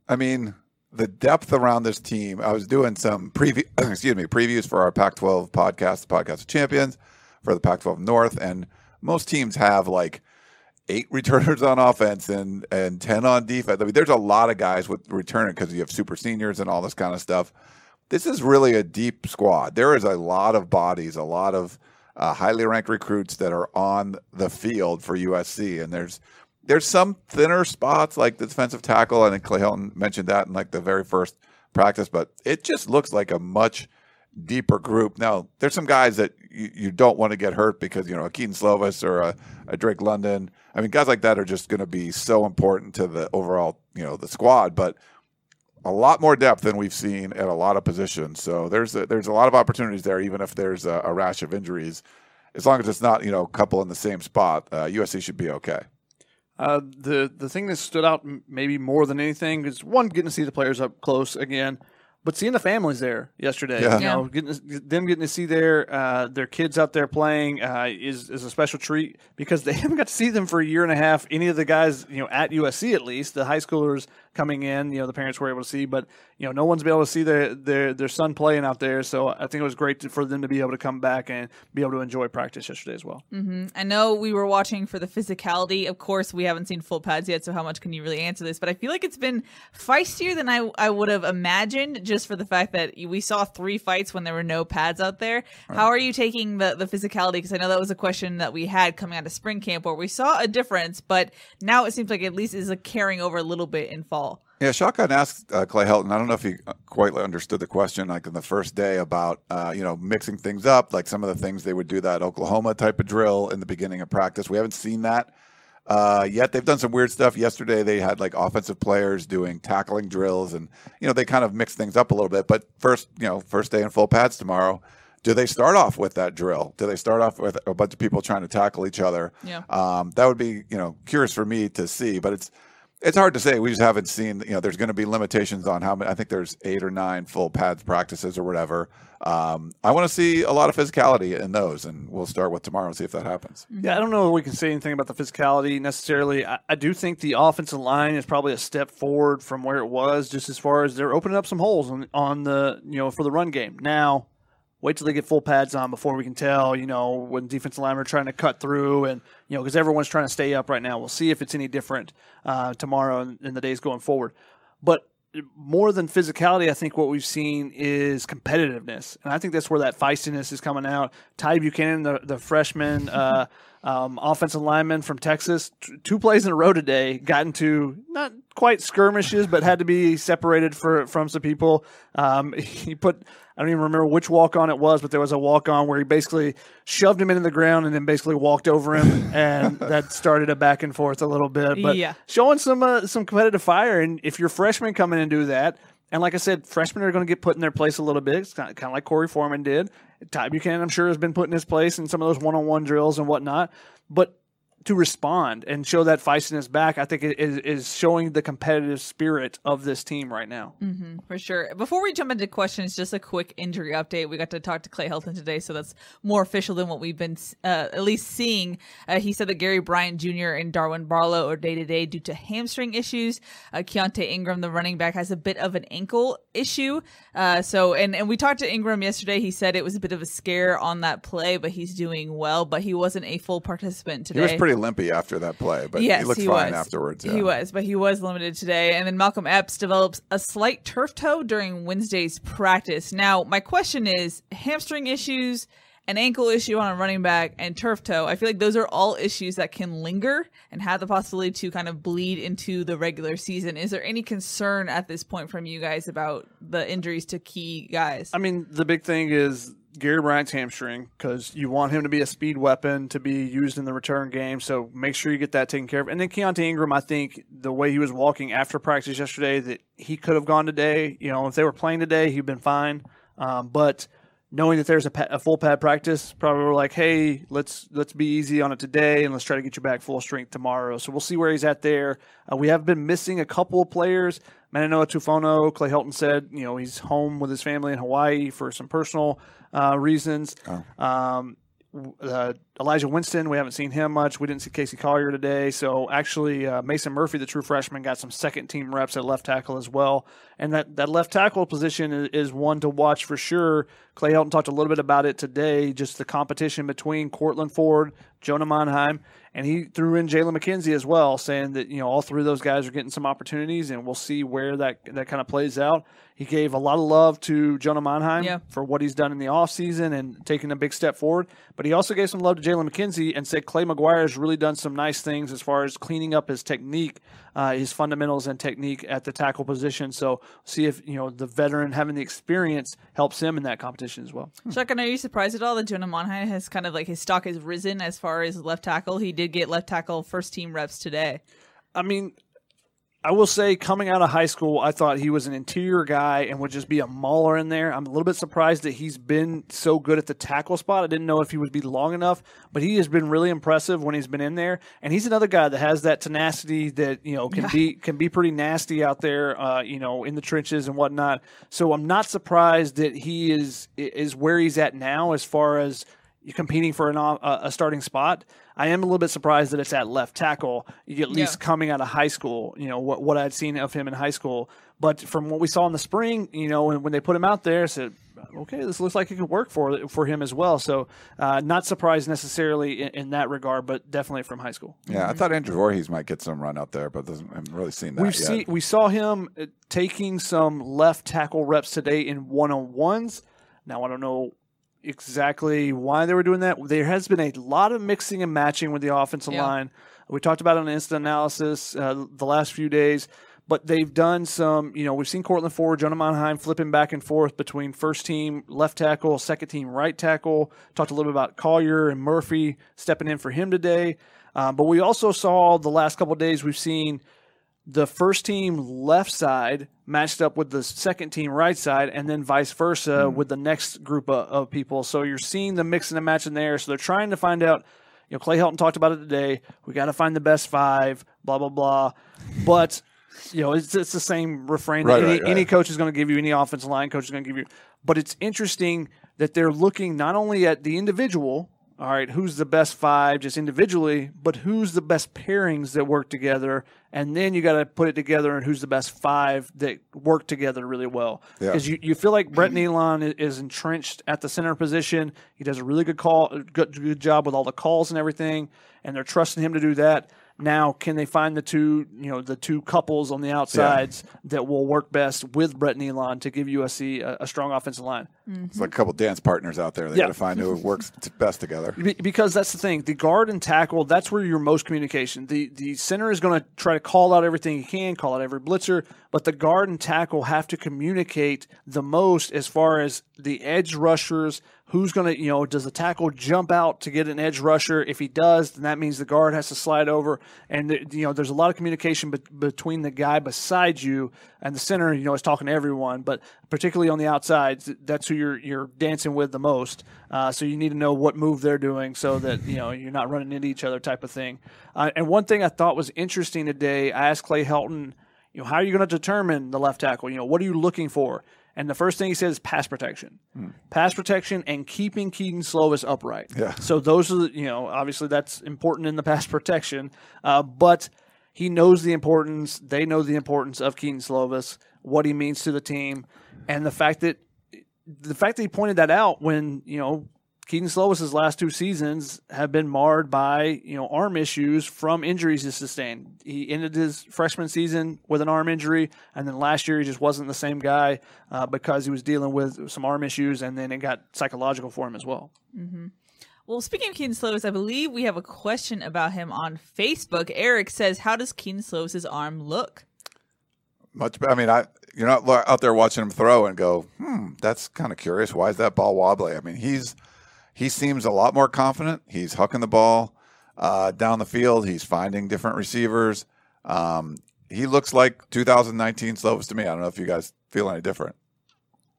I mean, the depth around this team. I was doing some preview, excuse me, previews for our Pac-12 podcast, the Podcast of Champions, for the Pac-12 North, and most teams have like eight returners on offense and and ten on defense. I mean, there's a lot of guys with returning because you have super seniors and all this kind of stuff. This is really a deep squad. There is a lot of bodies, a lot of uh, highly ranked recruits that are on the field for USC, and there's there's some thinner spots like the defensive tackle. I think Clay Helton mentioned that in like the very first practice, but it just looks like a much deeper group. Now, there's some guys that you, you don't want to get hurt because, you know, a Kedon Slovis or a, a Drake London. I mean, guys like that are just going to be so important to the overall, you know, the squad, but a lot more depth than we've seen at a lot of positions. So there's a, there's a lot of opportunities there, even if there's a, a rash of injuries. As long as it's not, you know, a couple in the same spot, uh, USC should be okay. Uh, the the thing that stood out maybe more than anything is one getting to see the players up close again, but seeing the families there yesterday. Yeah. You know, getting to, them getting to see their uh, their kids out there playing uh, is is a special treat because they haven't got to see them for a year and a half. Any of the guys, you know, at USC at least, the high schoolers coming in, you know, the parents were able to see, but you know, no one's been able to see their their their son playing out there. So I think it was great to, for them to be able to come back and be able to enjoy practice yesterday as well. I know we were watching for the physicality. Of course, we haven't seen full pads yet, so how much can you really answer this? But I feel like it's been feistier than I, I would have imagined just for the fact that we saw three fights when there were no pads out there. How are you taking the, the physicality? Because I know that was a question that we had coming out of spring camp where we saw a difference, but now it seems like at least is like carrying over a little bit in fall. Yeah, Shotgun asked uh, Clay Helton. I don't know if he quite understood the question, like in the first day about uh, you know mixing things up, like some of the things they would do that Oklahoma type of drill in the beginning of practice. We haven't seen that uh, yet. They've done some weird stuff. Yesterday, they had like offensive players doing tackling drills, and you know they kind of mixed things up a little bit. But first, you know, first day in full pads tomorrow. Do they start off with that drill? Do they start off with a bunch of people trying to tackle each other? Yeah. Um, that would be, you know, curious for me to see, but it's it's hard to say. We just haven't seen. You know, there's going to be limitations on how many. I think there's eight or nine full pads practices or whatever. Um, I want to see a lot of physicality in those, and we'll start with tomorrow and see if that happens. Yeah, I don't know if we can say anything about the physicality necessarily. I, I do think the offensive line is probably a step forward from where it was, just as far as they're opening up some holes on, on the you know for the run game. Now, wait till they get full pads on before we can tell. You know when defensive linemen are trying to cut through, and you know because everyone's trying to stay up right now. We'll see if it's any different uh, tomorrow and in the days going forward. But more than physicality, I think what we've seen is competitiveness, and I think that's where that feistiness is coming out. Ty Buchanan, the the freshman uh, Um, offensive lineman from Texas, t- two plays in a row today, got into not quite skirmishes, but had to be separated for, from some people. Um, he put, I don't even remember which walk on it was, but there was a walk on where he basically shoved him into the ground and then basically walked over him, and that started a back and forth a little bit. But Yeah. showing some uh, some competitive fire, and if your freshmen come in and do that, and like I said, freshmen are going to get put in their place a little bit. It's kind of, kind of like Korey Foreman did. Ty Buchanan, I'm sure, has been put in his place in some of those one-on-one drills and whatnot. But to respond and show that feistiness back, I think it is, is showing the competitive spirit of this team right now. For sure. Before we jump into questions, just a quick injury update. We got to talk to Clay Helton today, so that's more official than what we've been uh, at least seeing. Uh, he said that Gary Bryant Jr. and Darwin Barlow are day to day due to hamstring issues. Uh, Keontae Ingram, the running back, has a bit of an ankle issue. Uh, so, and, and we talked to Ingram yesterday. He said it was a bit of a scare on that play, but he's doing well. But he wasn't a full participant today. He was pretty limpy after that play, but yes, he looked he fine was. afterwards. Yeah. He was, but he was limited today. And then Malcolm Epps develops a slight turf toe during Wednesday's practice. Now, my question is hamstring issues, an ankle issue on a running back, and turf toe. I feel like those are all issues that can linger and have the possibility to kind of bleed into the regular season. Is there any concern at this point from you guys about the injuries to key guys? I mean, the big thing is Gary Bryant's hamstring because you want him to be a speed weapon to be used in the return game. So make sure you get that taken care of. And then Keontae Ingram, I think the way he was walking after practice yesterday, that he could have gone today. You know, if they were playing today, he'd been fine. Um, but knowing that there's a, pa- a full pad practice, probably like, hey, let's let's be easy on it today and let's try to get you back full strength tomorrow. So we'll see where he's at there. Uh, we have been missing a couple of players. Maninoa Tufono, Clay Helton said, you know, he's home with his family in Hawaii for some personal uh, reasons. Um, uh, Elijah Winston, we haven't seen him much. We didn't see Casey Collier today. So actually, uh, Mason Murphy, the true freshman, got some second team reps at left tackle as well. And that, that left tackle position is, is one to watch for sure. Clay Helton talked a little bit about it today, just the competition between Cortland Ford, Jonah Monheim, and he threw in Jalen McKenzie as well, saying that you know all three of those guys are getting some opportunities, and we'll see where that that kind of plays out. He gave a lot of love to Jonah Monheim Yeah. for what he's done in the offseason and taking a big step forward. But he also gave some love to Jalen McKenzie and said Clay McGuire has really done some nice things as far as cleaning up his technique, uh, his fundamentals and technique at the tackle position. So see if you know the veteran having the experience helps him in that competition as well. Chuck, and are you surprised at all that Jonah Monheim has kind of like his stock has risen as far as left tackle? He did get left tackle first team reps today. I mean, I will say, coming out of high school, I thought he was an interior guy and would just be a mauler in there. I'm a little bit surprised that he's been so good at the tackle spot. I didn't know if he would be long enough, but he has been really impressive when he's been in there. And he's another guy that has that tenacity that you know can be can be pretty nasty out there, uh, you know, in the trenches and whatnot. So I'm not surprised that he is is where he's at now as far as competing for an, a starting spot. I am a little bit surprised that it's at left tackle, at least Yeah. coming out of high school. You know what what I'd seen of him in high school, but from what we saw in the spring, you know, when, when they put him out there, I said, okay, this looks like it could work for for him as well. So uh, not surprised necessarily in, in that regard, but definitely from high school. Yeah, I thought Andrew Voorhees might get some run out there, but doesn't, I haven't really seen that We've yet. seen we saw him uh, taking some left tackle reps today in one on ones. Now I don't know exactly why they were doing that. There has been a lot of mixing and matching with the offensive Yeah. line. We talked about it on instant analysis uh, the last few days, but they've done some. You know, we've seen Cortland Ford, Jonah Monheim flipping back and forth between first team left tackle, second team right tackle. Talked a little bit about Collier and Murphy stepping in for him today. Um, but we also saw the last couple of days we've seen the first team left side matched up with the second team right side, and then vice versa hmm. with the next group of, of people. So you're seeing the mix and the match in there. So they're trying to find out. You know, Clay Helton talked about it today. We got to find the best five. Blah blah blah. But you know, it's, it's the same refrain Right, that any, right, right. any coach is going to give you, any offensive line coach is going to give you. But it's interesting that they're looking not only at the individual, all right, who's the best five just individually, but who's the best pairings that work together, and then you got to put it together and who's the best five that work together really well. Yeah. Because you, you feel like Brett Neilon is entrenched at the center position. He does a really good call, good, good job with all the calls and everything, and they're trusting him to do that. Now, can they find the two, you know, the two couples on the outsides that will work best with Brett Neilon to give USC a, a strong offensive line? Mm-hmm. It's like a couple dance partners out there. They Yeah. got to find who works best together. Be- because that's the thing. The guard and tackle, that's where your most communication. The the center is going to try to call out everything he can, call out every blitzer, but the guard and tackle have to communicate the most as far as the edge rushers. Who's going to, you know, does the tackle jump out to get an edge rusher? If he does, then that means the guard has to slide over. And, you know, there's a lot of communication be- between the guy beside you and the center, you know, is talking to everyone, but particularly on the outsides, that's who you're, you're dancing with the most. Uh, so you need to know what move they're doing so that, you know, you're not running into each other type of thing. Uh, and one thing I thought was interesting today, I asked Clay Helton, you know, how are you going to determine the left tackle? You know, what are you looking for? And the first thing he says is pass protection, pass protection, and keeping Kedon Slovis upright. Yeah. So those are, the, you know, obviously that's important in the pass protection, uh, but he knows the importance. They know the importance of Kedon Slovis, what he means to the team, and the fact that the fact that he pointed that out when you know Kedon Slovis's last two seasons have been marred by you know arm issues from injuries he sustained. He ended his freshman season with an arm injury, and then last year he just wasn't the same guy uh, because he was dealing with some arm issues, and then it got psychological for him as well. Well, speaking of Kedon Slovis, I believe we have a question about him on Facebook. Eric says, "How does Kedon Slovis' arm look?" Much. I mean, I you're not out there watching him throw and go, hmm, that's kind of curious. Why is that ball wobbly? I mean, he's he seems a lot more confident. He's hucking the ball uh, down the field. He's finding different receivers. Um, he looks like 2019 Slovis to me. I don't know if you guys feel any different.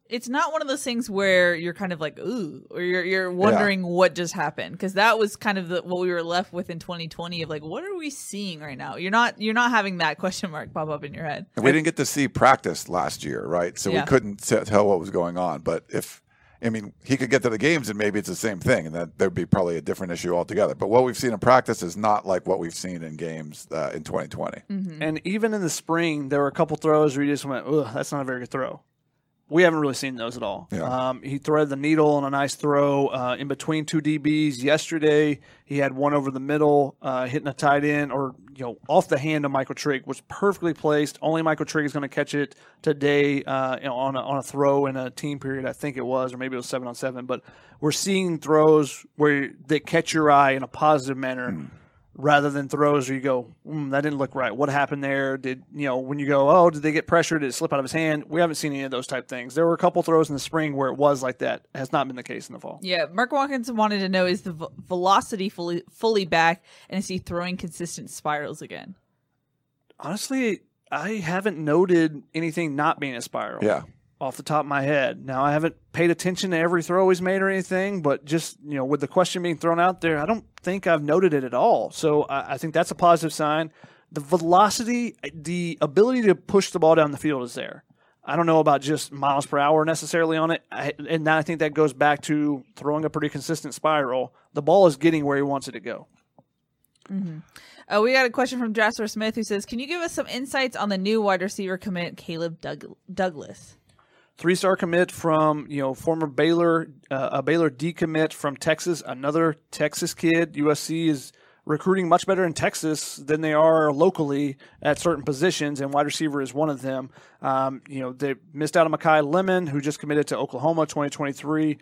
It's not one of those things where you're kind of like, ooh, or you're you're wondering what just happened because that was kind of the, what we were left with in 2020 of like, what are we seeing right now? You're not you're not having that question mark pop up in your head. We didn't get to see practice last year, right? So Yeah. we couldn't tell what was going on. But if I mean, he could get to the games and maybe it's the same thing, and that there'd be probably a different issue altogether. But what we've seen in practice is not like what we've seen in games uh, in 2020. And even in the spring, there were a couple throws where you just went, "Ugh, that's not a very good throw." We haven't really seen those at all. Yeah. Um, he threaded the needle on a nice throw uh, in between two DBs yesterday. He had one over the middle, uh, hitting a tight end or you know off the hand of Michael Trigg, was perfectly placed. Only Michael Trigg is going to catch it today uh, you know, on a, on a throw in a team period. I think it was, or maybe it was seven on seven. But we're seeing throws where they catch your eye in a positive manner rather than throws where you go, mm, that didn't look right. What happened there? Did you know when you go, oh, did they get pressured? Did it slip out of his hand? We haven't seen any of those type things. There were a couple throws in the spring where it was like that. It has not been the case in the fall. Yeah, Mark Watkins wanted to know is the v- velocity fully fully back, and is he throwing consistent spirals again? Honestly, I haven't noted anything not being a spiral. Yeah. Off the top of my head. Now I haven't paid attention to every throw he's made or anything, but just you know, with the question being thrown out there, I don't think I've noted it at all. So I, I think that's a positive sign. The velocity, the ability to push the ball down the field is there. I don't know about just miles per hour necessarily on it, I, and I think that goes back to throwing a pretty consistent spiral. The ball is getting where he wants it to go. Uh, we got a question from Jasper Smith who says, "Can you give us some insights on the new wide receiver commit, Caleb Doug- Douglas?" Three star commit from you know former Baylor, uh, a Baylor decommit from Texas, another Texas kid. USC is recruiting much better in Texas than they are locally at certain positions, and wide receiver is one of them. Um, you know they missed out on Makai Lemon, who just committed to Oklahoma 2023,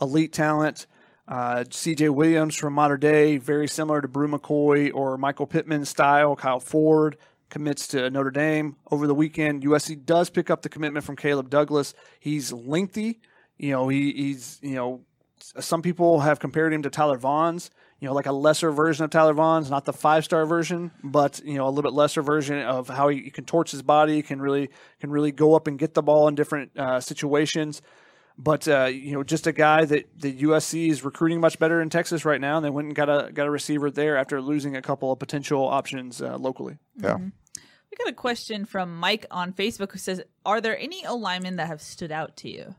elite talent. Uh, C.J. Williams from Mater Dei, very similar to Bru McCoy or Michael Pittman style. Kyle Ford commits to Notre Dame over the weekend. USC does pick up the commitment from Caleb Douglas. He's lengthy. You know, he, he's you know, some people have compared him to Tyler Vaughns. You know, like a lesser version of Tyler Vaughns, not the five star version, but you know, a little bit lesser version of how he, he contorts his body, can really can really go up and get the ball in different uh, situations. But uh, you know, just a guy that the USC is recruiting much better in Texas right now, and they went and got a got a receiver there after losing a couple of potential options uh, locally. Yeah. We got a question from Mike on Facebook who says, "Are there any O linemen that have stood out to you?"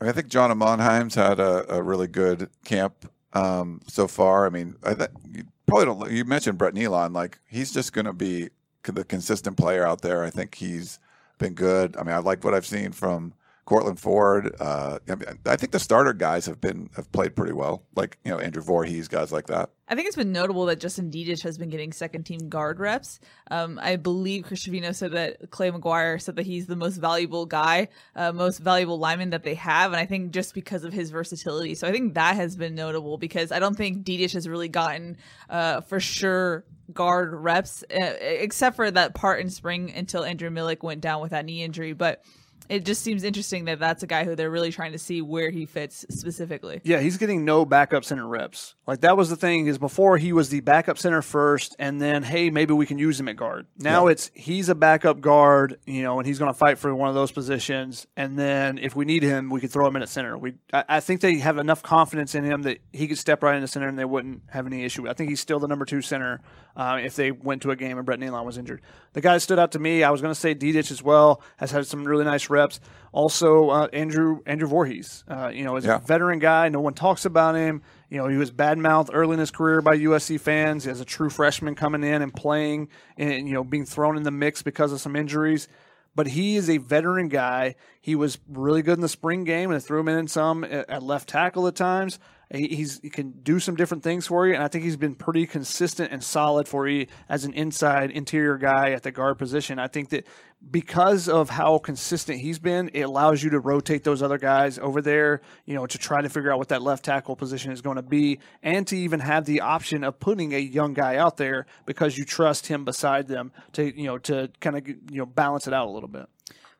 I, I think John Monheim's had a, a really good camp um, so far. I mean, I th- you probably don't. You mentioned Brett Neilon, like he's just going to be the consistent player out there. I think he's been good. I mean, I like what I've seen from Cortland Ford. Uh, I, mean, I think the starter guys have been have played pretty well, like you know Andrew Voorhees, guys like that. I think it's been notable that Justin Dedich has been getting second team guard reps. Um, I believe Chris Trevino said that Clay McGuire said that he's the most valuable guy, uh, most valuable lineman that they have, and I think just because of his versatility. So I think that has been notable because I don't think Dedich has really gotten uh, for sure guard reps, uh, except for that part in spring until Andrew Milik went down with that knee injury, but it just seems interesting that that's a guy who they're really trying to see where he fits specifically. Yeah, he's getting no backup center reps. Like that was the thing is before he was the backup center first, and then hey, maybe we can use him at guard. Now yeah. it's he's a backup guard, you know, and he's going to fight for one of those positions. And then if we need him, we could throw him in at center. We I, I, think they have enough confidence in him that he could step right into center and they wouldn't have any issue. I think he's still the number two center uh, if they went to a game and Brett Neilon was injured. The guy stood out to me, I was going to say Dedich as well, has had some really nice reps. Also, uh, Andrew Andrew Voorhees, uh, you know, is yeah. a veteran guy. No one talks about him. You know, he was bad badmouthed early in his career by USC fans he as a true freshman coming in and playing and, you know, being thrown in the mix because of some injuries. But he is a veteran guy. He was really good in the spring game and threw him in some at left tackle at times. He's he can do some different things for you, and I think he's been pretty consistent and solid for you as an inside interior guy at the guard position. I think that because of how consistent he's been, it allows you to rotate those other guys over there, you know, to try to figure out what that left tackle position is going to be, and to even have the option of putting a young guy out there because you trust him beside them to you know to kind of you know balance it out a little bit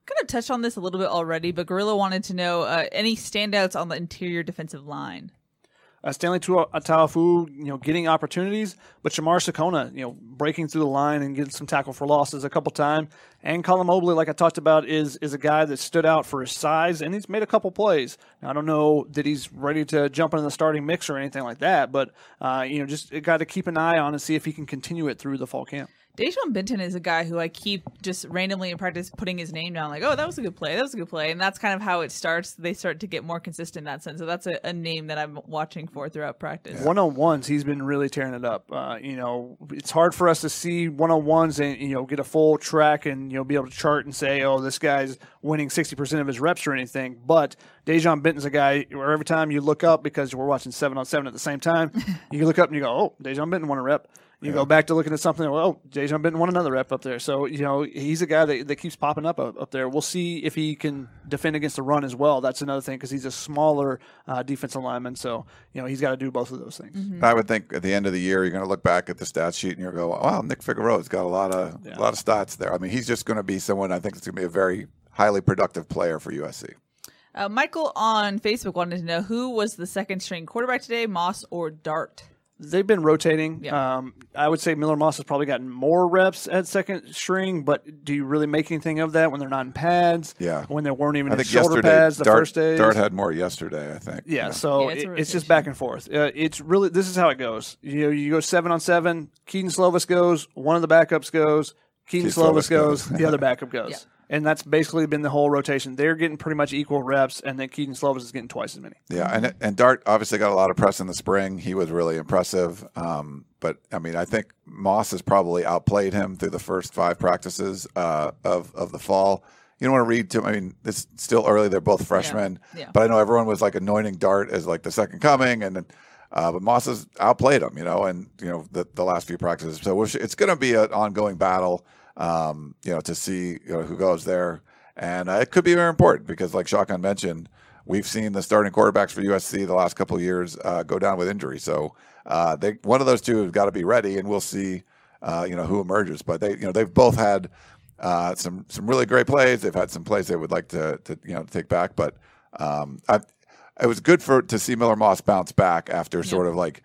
kind of touched on this a little bit already, but Gorilla wanted to know uh, any standouts on the interior defensive line. Uh, Stanley Ta'ufo'ou, you know, getting opportunities, but Jamar Sekona, you know, breaking through the line and getting some tackle for losses a couple times. And Colin Mobley, like I talked about, is is a guy that stood out for his size and he's made a couple plays. Now, I don't know that he's ready to jump into the starting mix or anything like that, but uh, you know, just got to keep an eye on and see if he can continue it through the fall camp. Dejon Benton is a guy who I keep just randomly in practice putting his name down, like, oh, that was a good play, that was a good play, and that's kind of how it starts. They start to get more consistent in that sense. So that's a, a name that I'm watching for throughout practice. One on ones, he's been really tearing it up. Uh, you know, it's hard for us to see one on ones and you know get a full track and you know be able to chart and say, oh, this guy's winning sixty percent of his reps or anything. But Dejon Benton's a guy where every time you look up because we're watching seven on seven at the same time, you look up and you go, oh, Dejon Benton won a rep. You yeah. go back to looking at something. Well, Dejon Benton won another rep up there. So you know he's a guy that, that keeps popping up up there. We'll see if he can defend against the run as well. That's another thing because he's a smaller uh, defensive lineman. So you know he's got to do both of those things. Mm-hmm. I would think at the end of the year you're going to look back at the stat sheet and you'll go, "Wow, Nick Figueroa's got a lot of yeah. a lot of stats there." I mean, he's just going to be someone I think is going to be a very highly productive player for USC. Uh, Michael on Facebook wanted to know who was the second string quarterback today, Moss or Dart. They've been rotating. Yeah. Um, I would say Miller Moss has probably gotten more reps at second string, but do you really make anything of that when they're not in pads? Yeah. When they weren't even I in shoulder pads the Dart, first day. Dart had more yesterday, I think. Yeah, yeah. so yeah, it's, it, it's, just back and forth. Uh, it's really, this is how it goes. You know, you go seven on seven, Kedon Slovis goes, one of the backups goes, Kedon Slovis goes, the other backup goes and that's basically been the whole rotation. They're getting pretty much equal reps, and then Kedon Slovis is getting twice as many. Yeah, and and Dart obviously got a lot of press in the spring. He was really impressive. Um, but I mean, I think Moss has probably outplayed him through the first five practices uh, of of the fall. You don't want to read too. I mean, it's still early. They're both freshmen, yeah. Yeah. but I know everyone was like anointing Dart as like the second coming, and then. Uh, but Moss has outplayed him, you know, and you know the, the last few practices. So it's going to be an ongoing battle um, you know, to see you know, who goes there. And uh, it could be very important because, like Shotgun mentioned, we've seen the starting quarterbacks for USC the last couple of years uh, go down with injury. So uh, they one of those two has got to be ready, and we'll see, uh, you know, who emerges. But they, you know, they've both had uh, some some really great plays. They've had some plays they would like to, to you know take back. But um, I, it was good for to see Miller Moss bounce back after yeah. sort of like,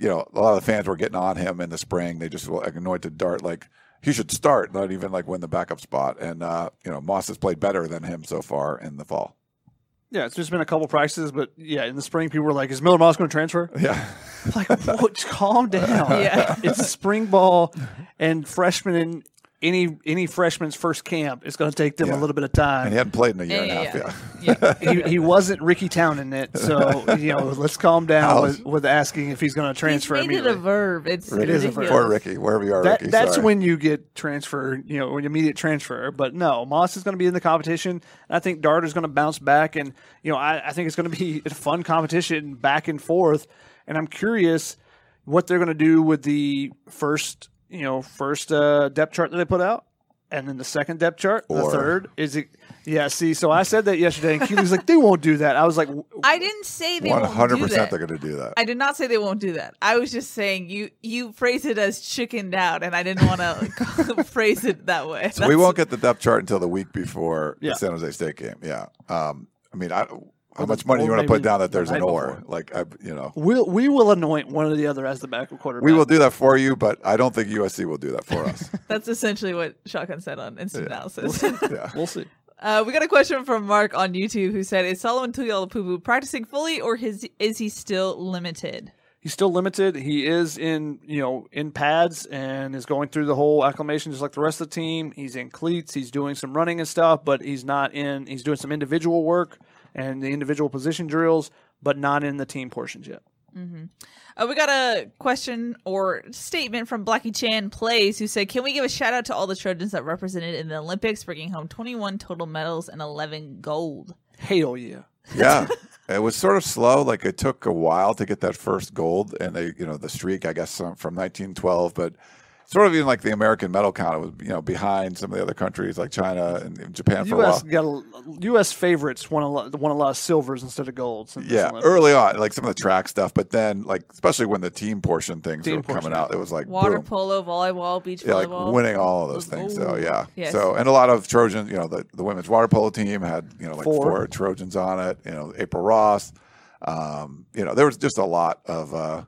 you know, a lot of the fans were getting on him in the spring. They just anointed Dart like he should start, not even like win the backup spot. And uh, you know, Moss has played better than him so far in the fall. Yeah, it's just been a couple practices, but yeah, in the spring, people were like, "Is Miller Moss going to transfer?" Yeah, like, calm down. yeah, it's spring ball, and freshmen, and any any freshman's first camp, it's going to take them Yeah. a little bit of time. And he hadn't played in a year Yeah, and a half. yeah, Yeah. yeah. he, he wasn't Ricky Town in it, so you know, let's calm down with, with asking if he's going to transfer He's made it a verb. It's Ricky, is a verb. Poor Ricky, wherever you are, That, Ricky. that's sorry. when you get transferred, you know, an immediate transfer. But no, Moss is going to be in the competition. And I think Dart is going to bounce back, and you know, I, I think it's going to be a fun competition back and forth. And I'm curious what they're going to do with the first, you know, first uh, depth chart that they put out, and then the second depth chart, the Or- third. Is it? Yeah. See, so I said that yesterday, and Keely's like, they won't do that. I was like, I didn't say they One won't hundred do percent, that. they're going to do that. I did not say they won't do that. I was just saying you you phrase it as chickened out, and I didn't want to phrase it that way. So we won't get the depth chart until the week before Yeah. the San Jose State game. Yeah. Um, I mean, I, how much money or you want to put down that there's an night or? Like, I, you know, we'll we will anoint one or the other as the backup quarterback. we will do that for you, but I don't think USC will do that for us. That's essentially what Shotgun said on instant Yeah. analysis. yeah. We'll see. Uh, we got a question from Mark on YouTube who said, "Is Solomon Tuliaupupu practicing fully, or his, is he still limited?" He's still limited. He is in, you know, in pads and is going through the whole acclimation just like the rest of the team. He's in cleats. He's doing some running and stuff, but he's not in. He's doing some individual work and the individual position drills, but not in the team portions yet. Uh, we got a question or statement from Blackie Chan Plays who said, "Can we give a shout out to all the Trojans that represented in the Olympics, bringing home 21 total medals and 11 gold?" Hell yeah! Yeah. It was sort of slow. Like it took a while to get that first gold, and they, you know, the streak, I guess, um, from 1912. But sort of even like the American medal count, it was, you know, behind some of the other countries like China and Japan for a U.S. while. got a, U.S. favorites won a lot, won a lot of silvers instead of golds. Yeah, Olympics. early on, like some of the track stuff, but then, like especially when the team portion things Team were coming out, it was like Water boom. polo, volleyball, beach yeah, like volleyball, winning all of those things. So yeah, Yes. so and a lot of Trojans. You know, the, the women's water polo team had you know like Four. four, Trojans on it. You know, April Ross. Um, you know, there was just a lot of uh,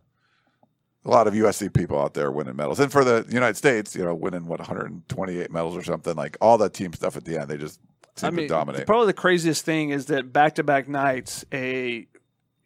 a lot of USC people out there winning medals, and for the United States, you know, winning what 128 medals or something. Like all that team stuff at the end, they just I mean, to dominate. probably the craziest thing is that back to back nights, a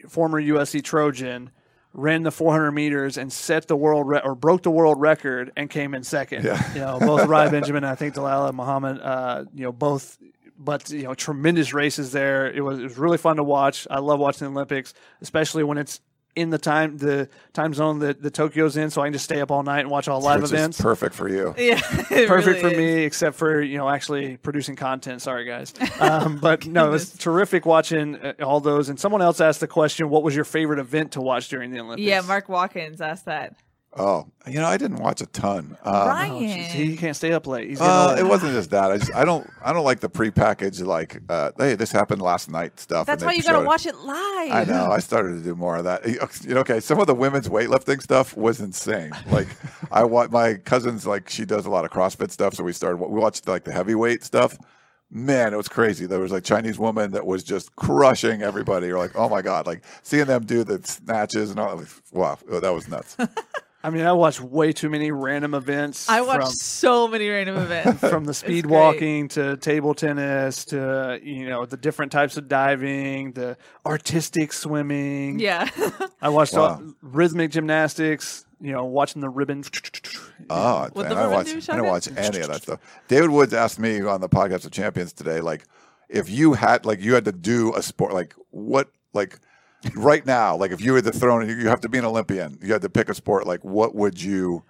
former USC Trojan ran the 400 meters and set the world re- or broke the world record and came in second. Yeah. You know, both Rai Benjamin and I think Dalilah Muhammad, uh, you know, both, but, you know, tremendous races there. It was, it was really fun to watch. I love watching the Olympics, especially when it's in the time, the time zone that the Tokyo's in. So I can just stay up all night and watch all live Which is events. perfect for you. Yeah, perfect really for is. me, except for you know actually producing content. Sorry, guys. Um, but no, it's Goodness. terrific watching uh, all those. And someone else asked the question, "What was your favorite event to watch during the Olympics?" Yeah, Mark Watkins asked that. Oh, you know, I didn't watch a ton. Oh, Ryan, jeez, he can't stay up late. He's Uh, it wasn't just that. I just I don't I don't like the prepackaged like uh, hey this happened last night stuff. that's why you gotta watch it live. I know. I started to do more of that. You know, okay, some of the women's weightlifting stuff was insane. Like I want my cousin's like she does a lot of CrossFit stuff, so we started we watched like the heavyweight stuff. Man, it was crazy. There was like Chinese woman that was just crushing everybody. You're like, oh my god! Like seeing them do the snatches and all. Wow, that was nuts. I mean, I watched way too many random events. I watched so many random events. from, from the speed walking to table tennis to you know the different types of diving, the artistic swimming. yeah, I watched Wow. all, rhythmic gymnastics. You know, watching the ribbon. Oh, What damn, the I, watch, do, I didn't watch any of that stuff. David Woods asked me on the podcast of Champions today, like, if you had, like, you had to do a sport, like, what, like, right now, like, if you were the throne, you have to be an Olympian, you had to pick a sport, like, what would you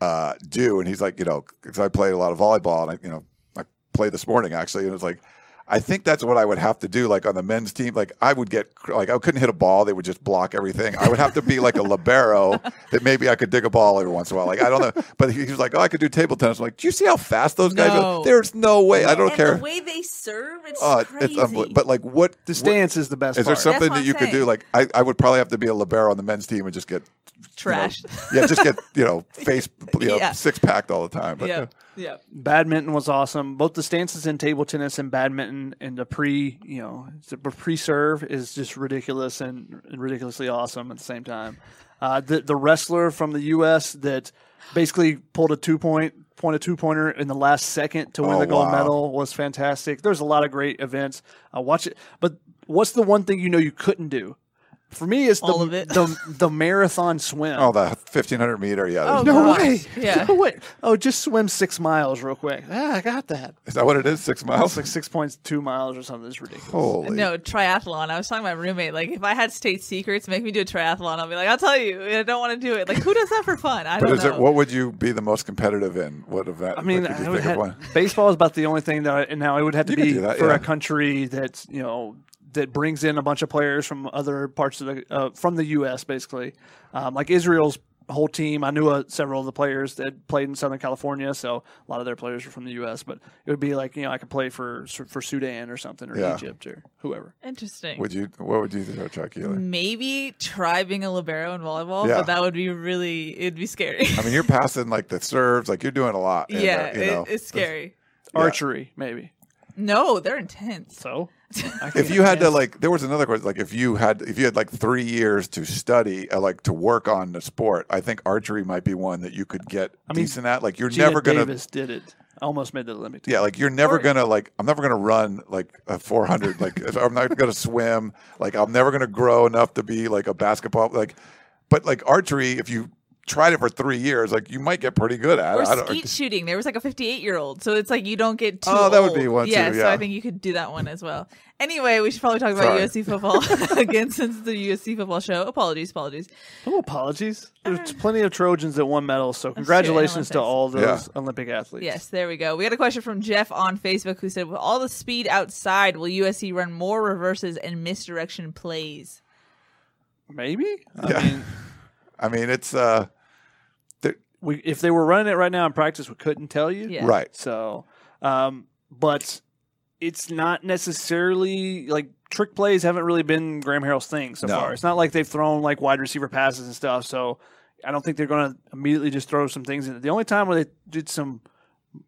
uh, do? And he's like, you know, because I played a lot of volleyball, and I, you know, I played this morning actually, and it's like. I think that's what I would have to do, like on the men's team. Like I would get, like I couldn't hit a ball; they would just block everything. I would have to be like a libero that maybe I could dig a ball every once in a while. Like I don't know, but he he was like, "Oh, I could do table tennis." I'm like, do you see how fast those guys? No. Are? There's no way. I don't and care. the way they serve, it's Oh, crazy. it's unbelievable. But like, what The stance is the best. is there part. something that I'm you could do? Like I, I would probably have to be a libero on the men's team and just get you know, Trashed. yeah, just get you know face you know Yeah. six packed all the time. But yeah, yeah. Badminton was awesome. Both the stances in table tennis and badminton and the pre, you know, the pre-serve is just ridiculous and ridiculously awesome at the same time. Uh, the the wrestler from the U.S. that basically pulled a two point point a two pointer in the last second to win Oh, the gold wow. medal was fantastic. There's a lot of great events. Uh, watch it, but what's the one thing you know you couldn't do? For me, it's the All of it. the, the marathon swim. Oh, the 1500 meter. Yeah. Oh, no gosh. way! Yeah. No way! Oh, just swim six miles real quick. Ah, I got that. Is that what it is? Six miles? It's miles? like six point two miles or something. It's ridiculous. Holy. No, triathlon. I was talking to my roommate. Like, if I had state secrets, make me do a triathlon. I'll be like, I'll tell you. I don't want to do it. Like, who does that for fun? I But don't is know. it, what would you be the most competitive in? What event? I mean, Like, I would have, baseball is about the only thing that. I, and now it would have to You be do that, for yeah. a country that's you know that brings in a bunch of players from other parts of the uh, from the U.S. Basically, um, like Israel's whole team. I knew uh, several of the players that played in Southern California, so a lot of their players are from the U.S. But it would be like you know I could play for for Sudan or something or Yeah. Egypt or whoever. Interesting. Would you? What would you do, Chuck Keely? Maybe try being a libero in volleyball, Yeah. but that would be really, it'd be scary. I mean, you're passing like the serves, like you're doing a lot. and, uh, yeah, you know, it, it's scary. Archery, maybe. No, they're intense. So if you had to like there was another question like if you had if you had like three years to study uh, like to work on the sport i think archery might be one that you could get I mean, decent at like you're Geena never gonna Davis did it. Almost made the Olympic team. yeah like you're never gonna like i'm never gonna run like a 400 like if i'm not gonna swim like i'm never gonna grow enough to be like a basketball like but like archery if you tried it for three years like you might get pretty good at Or it I don't, skeet shooting. There was like a 58 year old, so it's like you don't get too. Oh, that would be old. one too, Yeah, so. I think you could do that one as well. Anyway, we should probably talk about Sorry. USC football again since it's the USC football show. Apologies, apologies. No apologies. There's plenty of Trojans that won medals, so congratulations to all those Yeah. Olympic athletes. Yes, there we go. We got a question from Jeff on Facebook who said, "With all the speed outside, will USC run more reverses and misdirection plays?" Maybe. I Yeah. mean, i mean it's uh we if they were running it right now in practice, we couldn't tell you. Yeah. right So, um, but it's not necessarily like trick plays haven't really been Graham Harrell's thing so No. far. It's not like they've thrown like wide receiver passes and stuff. So I don't think they're going to immediately just throw some things in. The only time where they did some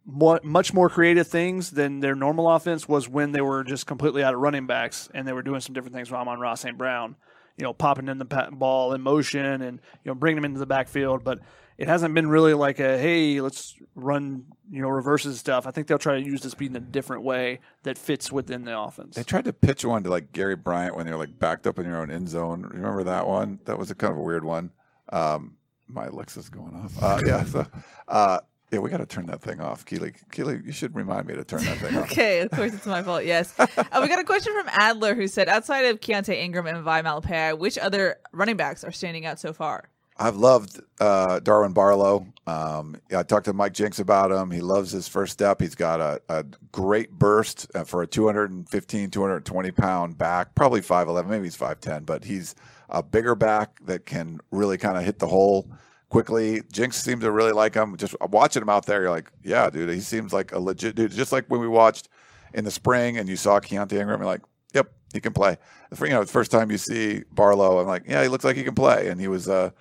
more, much more creative things than their normal offense was when they were just completely out of running backs and they were doing some different things with Amon-Ra St. Brown, you know, popping in the ball in motion and, you know, bringing them into the backfield. But it hasn't been really like a, hey, let's run, you know, reverses stuff. I think they'll try to use the speed in a different way that fits within the offense. They tried to pitch one to like Gary Bryant when they were like backed up in your own end zone. Remember that one? That was a kind of a weird one. Um, my Alexa's going off. Uh, yeah. So, uh, yeah, we got to turn that thing off. Keely, Keely, you should remind me to turn that thing off. Okay, of course it's my fault. Yes, uh, we got a question from Adler who said, "Outside of Keontae Ingram and Vi Malepeai, which other running backs are standing out so far?" I've loved uh, Darwin Barlow. Um, I talked to Mike Jinks about him. He loves his first step. He's got a, a great burst uh, for a 215, 220 pound back, probably 5'11, maybe he's 5'10, but he's a bigger back that can really kind of hit the hole quickly. Jinks seems to really like him. Just watching him out there, you're like, yeah, dude, he seems like a legit dude. Just like when we watched in the spring and you saw Keontae Ingram, you're like, yep, he can play. You know, the first time you see Barlow, I'm like, yeah, he looks like he can play. And he was, uh,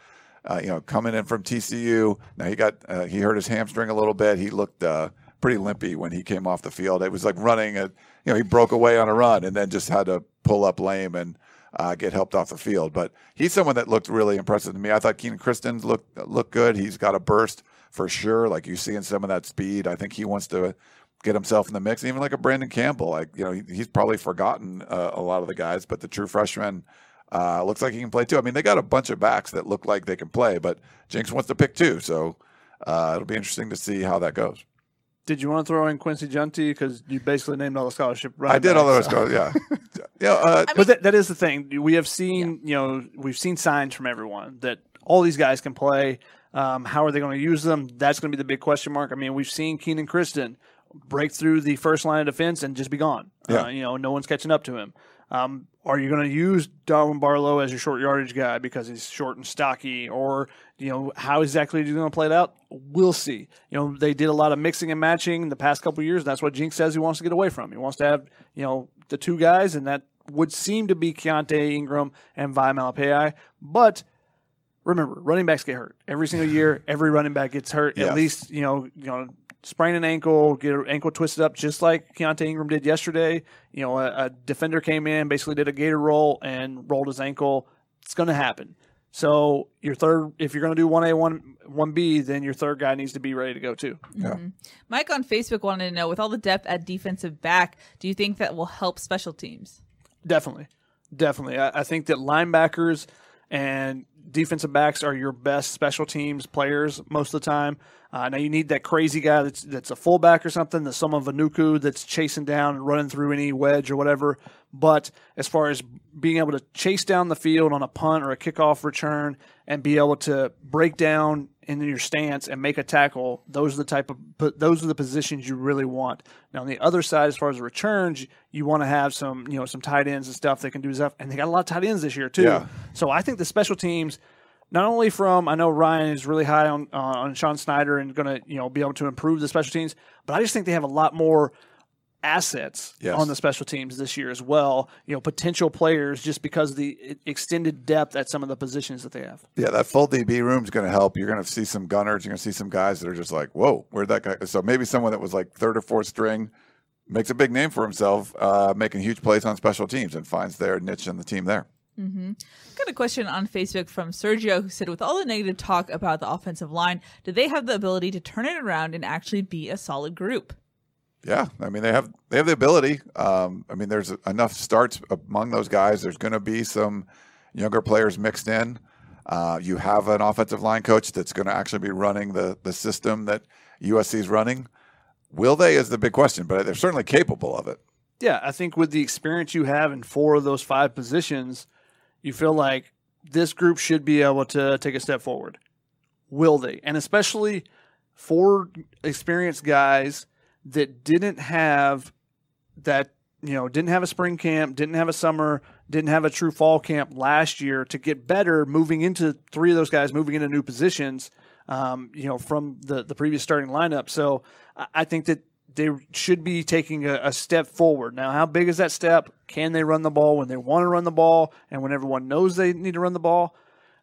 uh, you know, coming in from TCU. Now he got uh, he hurt his hamstring a little bit. He looked uh, pretty limpy when he came off the field. It was like running. A, you know, he broke away on a run and then just had to pull up lame and uh, get helped off the field. But he's someone that looked really impressive to me. I thought Kenan Christon's looked looked good. He's got a burst for sure. Like you see in some of that speed. I think he wants to get himself in the mix. Even like a Brandon Campbell. Like you know, he, he's probably forgotten uh, a lot of the guys, but the true freshman. Uh, looks like he can play too. I mean, they got a bunch of backs that look like they can play, but Jinks wants to pick two, so uh, it'll be interesting to see how that goes. Did you want to throw in Quincy Jountti because you basically named all the scholarship? Right? I running did all those, backs, so- go, yeah, yeah. Uh, I But that, that is the thing. We have seen, you know, we've seen signs from everyone that all these guys can play. Um, how are they going to use them? That's going to be the big question mark. I mean, we've seen Kenan Christon break through the first line of defense and just be gone. Yeah. Uh, you know, no one's catching up to him. Um, are you going to use Darwin Barlow as your short yardage guy because he's short and stocky, or you know how exactly are you going to play it out? We'll see. You know, they did a lot of mixing and matching the past couple of years. And that's what Jinks says he wants to get away from. He wants to have you know the two guys, and that would seem to be Keontae Ingram and Vi Malepeai. But remember, running backs get hurt every single year. Every running back gets hurt. Yes. At least you know you know sprain an ankle, get an ankle twisted up, just like Keontae Ingram did yesterday. You know, a, a defender came in, basically did a gator roll and rolled his ankle. It's going to happen. So your third, if you're going to do one A, one one B, then your third guy needs to be ready to go too. yeah. Mm-hmm. Mike on Facebook wanted to know, with all the depth at defensive back, do you think that will help special teams? Definitely. Definitely. I, I think that linebackers and defensive backs are your best special teams players most of the time. Uh, now you need that crazy guy that's that's a fullback or something, the some of Anuku that's chasing down and running through any wedge or whatever. But as far as being able to chase down the field on a punt or a kickoff return and be able to break down in your stance and make a tackle, those are the type of those are the positions you really want. Now on the other side, as far as the returns, you want to have some you know some tight ends and stuff that can do stuff, and they got a lot of tight ends this year too. Yeah. So I think the special teams not only from I know Ryan is really high on uh, on Sean Snyder and going to you know be able to improve the special teams, but I just think they have a lot more assets Yes. on the special teams this year as well. You know, potential players just because of the extended depth at some of the positions that they have. Yeah, that full DB room is going to help. You're going to see some gunners. You're going to see some guys that are just like, whoa, where'd that guy? So maybe someone that was like third or fourth string makes a big name for himself, uh, making huge plays on special teams and finds their niche in the team there. Got a question on Facebook from Sergio who said, with all the negative talk about the offensive line, do they have the ability to turn it around and actually be a solid group? Yeah, I mean they have they have the ability. Um, I mean, there's enough starts among those guys. There's going to be some younger players mixed in. Uh, you have an offensive line coach that's going to actually be running the the system that USC is running. Will they is the big question, but they're certainly capable of it. Yeah, I think with the experience you have in four of those five positions, you feel like this group should be able to take a step forward. Will they? And especially for experienced guys that didn't have that, you know, didn't have a spring camp, didn't have a summer, didn't have a true fall camp last year to get better moving into three of those guys moving into new positions, um, you know, from the, the previous starting lineup. So I, I think that they should be taking a, a step forward. Now, how big is that step? Can they run the ball when they want to run the ball and when everyone knows they need to run the ball?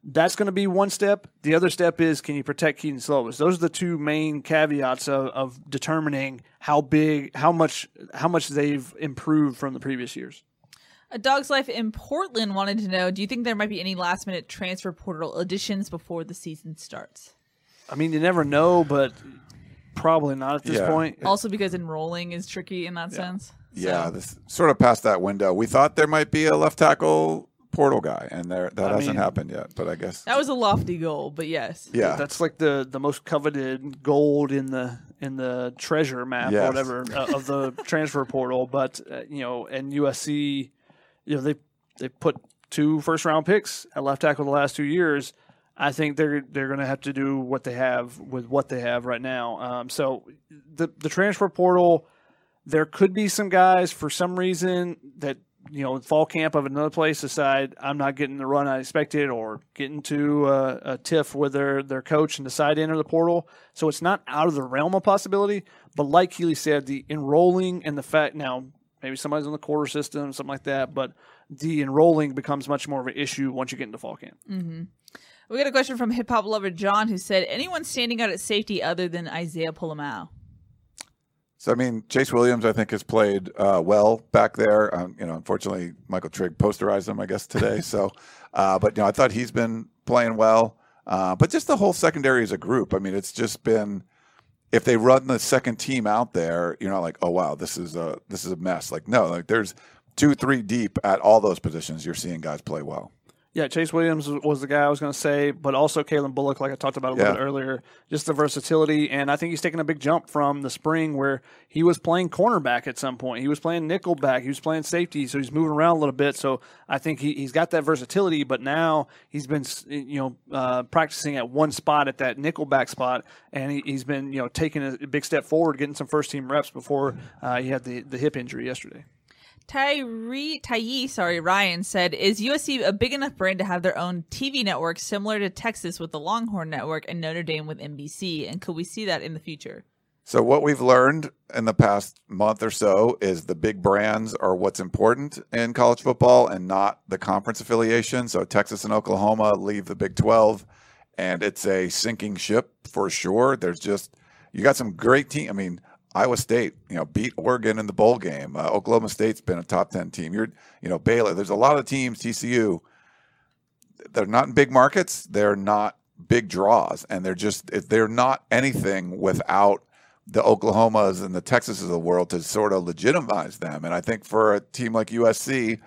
That's going to be one step. The other step is can you protect Kedon Slovis? Those are the two main caveats of, of determining how big, how much, how much they've improved from the previous years. A Dog's Life in Portland wanted to know, do you think there might be any last minute transfer portal additions before the season starts? I mean, you never know, but probably not at this Yeah. point. Also because enrolling is tricky in that sense. Yeah, this sort of past that window. We thought there might be a left tackle portal guy, and there that I hasn't mean- happened yet. But I guess that was a lofty goal, but yes. yeah, That's like the the most coveted gold in the in the treasure map or whatever uh, of the transfer portal. But uh, you know, and USC, you know they they put two first round picks at left tackle the last two years. I think they're they're going to have to do what they have with what they have right now. Um, so the the transfer portal, there could be some guys for some reason that you know fall camp of another place decide I'm not getting the run I expected or getting to a, a tiff with their their coach and decide to enter the portal. So it's not out of the realm of possibility. But like Keely said, the enrolling and the fact now maybe somebody's on the quarter system, something like that, but the enrolling becomes much more of an issue once you get into fall camp. We got a question from hip hop lover John who said, anyone standing out at safety other than Isaiah Pola-Mao? So I mean, Chase Williams, I think, has played uh, well back there. Um, you know, unfortunately, Michael Trigg posterized him, I guess, today. so, uh, but you know, I thought he's been playing well. Uh, but just the whole secondary as a group. I mean, it's just been. If they run the second team out there, you're not like, oh wow, this is a this is a mess. Like no, like there's two, three deep at all those positions. You're seeing guys play well. Yeah, Chase Williams was the guy I was going to say, but also Calen Bullock, like I talked about a little Yeah. bit earlier, just the versatility. And I think he's taken a big jump from the spring where he was playing cornerback at some point. He was playing nickel back. He was playing safety. So he's moving around a little bit. So I think he, he's got that versatility, but now he's been, you know, uh, practicing at one spot at that nickel back spot. And he, he's been, you know, taking a big step forward, getting some first team reps before uh, he had the, the hip injury yesterday. Tyree, Tye, sorry, Ryan said, "Is USC a big enough brand to have their own TV network similar to Texas with the Longhorn Network and Notre Dame with NBC? And could we see that in the future?" So what we've learned in the past month or so is the big brands are what's important in college football and not the conference affiliation. So Texas and Oklahoma leave the Big 12 and it's a sinking ship for sure. There's just you got some great team. I mean, Iowa State, you know, beat Oregon in the bowl game. Uh, Oklahoma State's been a top 10 team. You're, you know, Baylor. There's a lot of teams TCU they're not in big markets. They're not big draws, and they're just they're not anything without the Oklahomas and the Texases of the world to sort of legitimize them. And I think for a team like USC,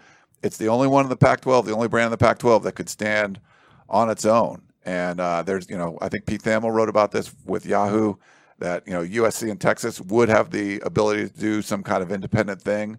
it's the only one in the Pac-12, the only brand in the Pac-12 that could stand on its own. And uh, there's, you know, I think Pete Thamel wrote about this with Yahoo that you know USC and Texas would have the ability to do some kind of independent thing.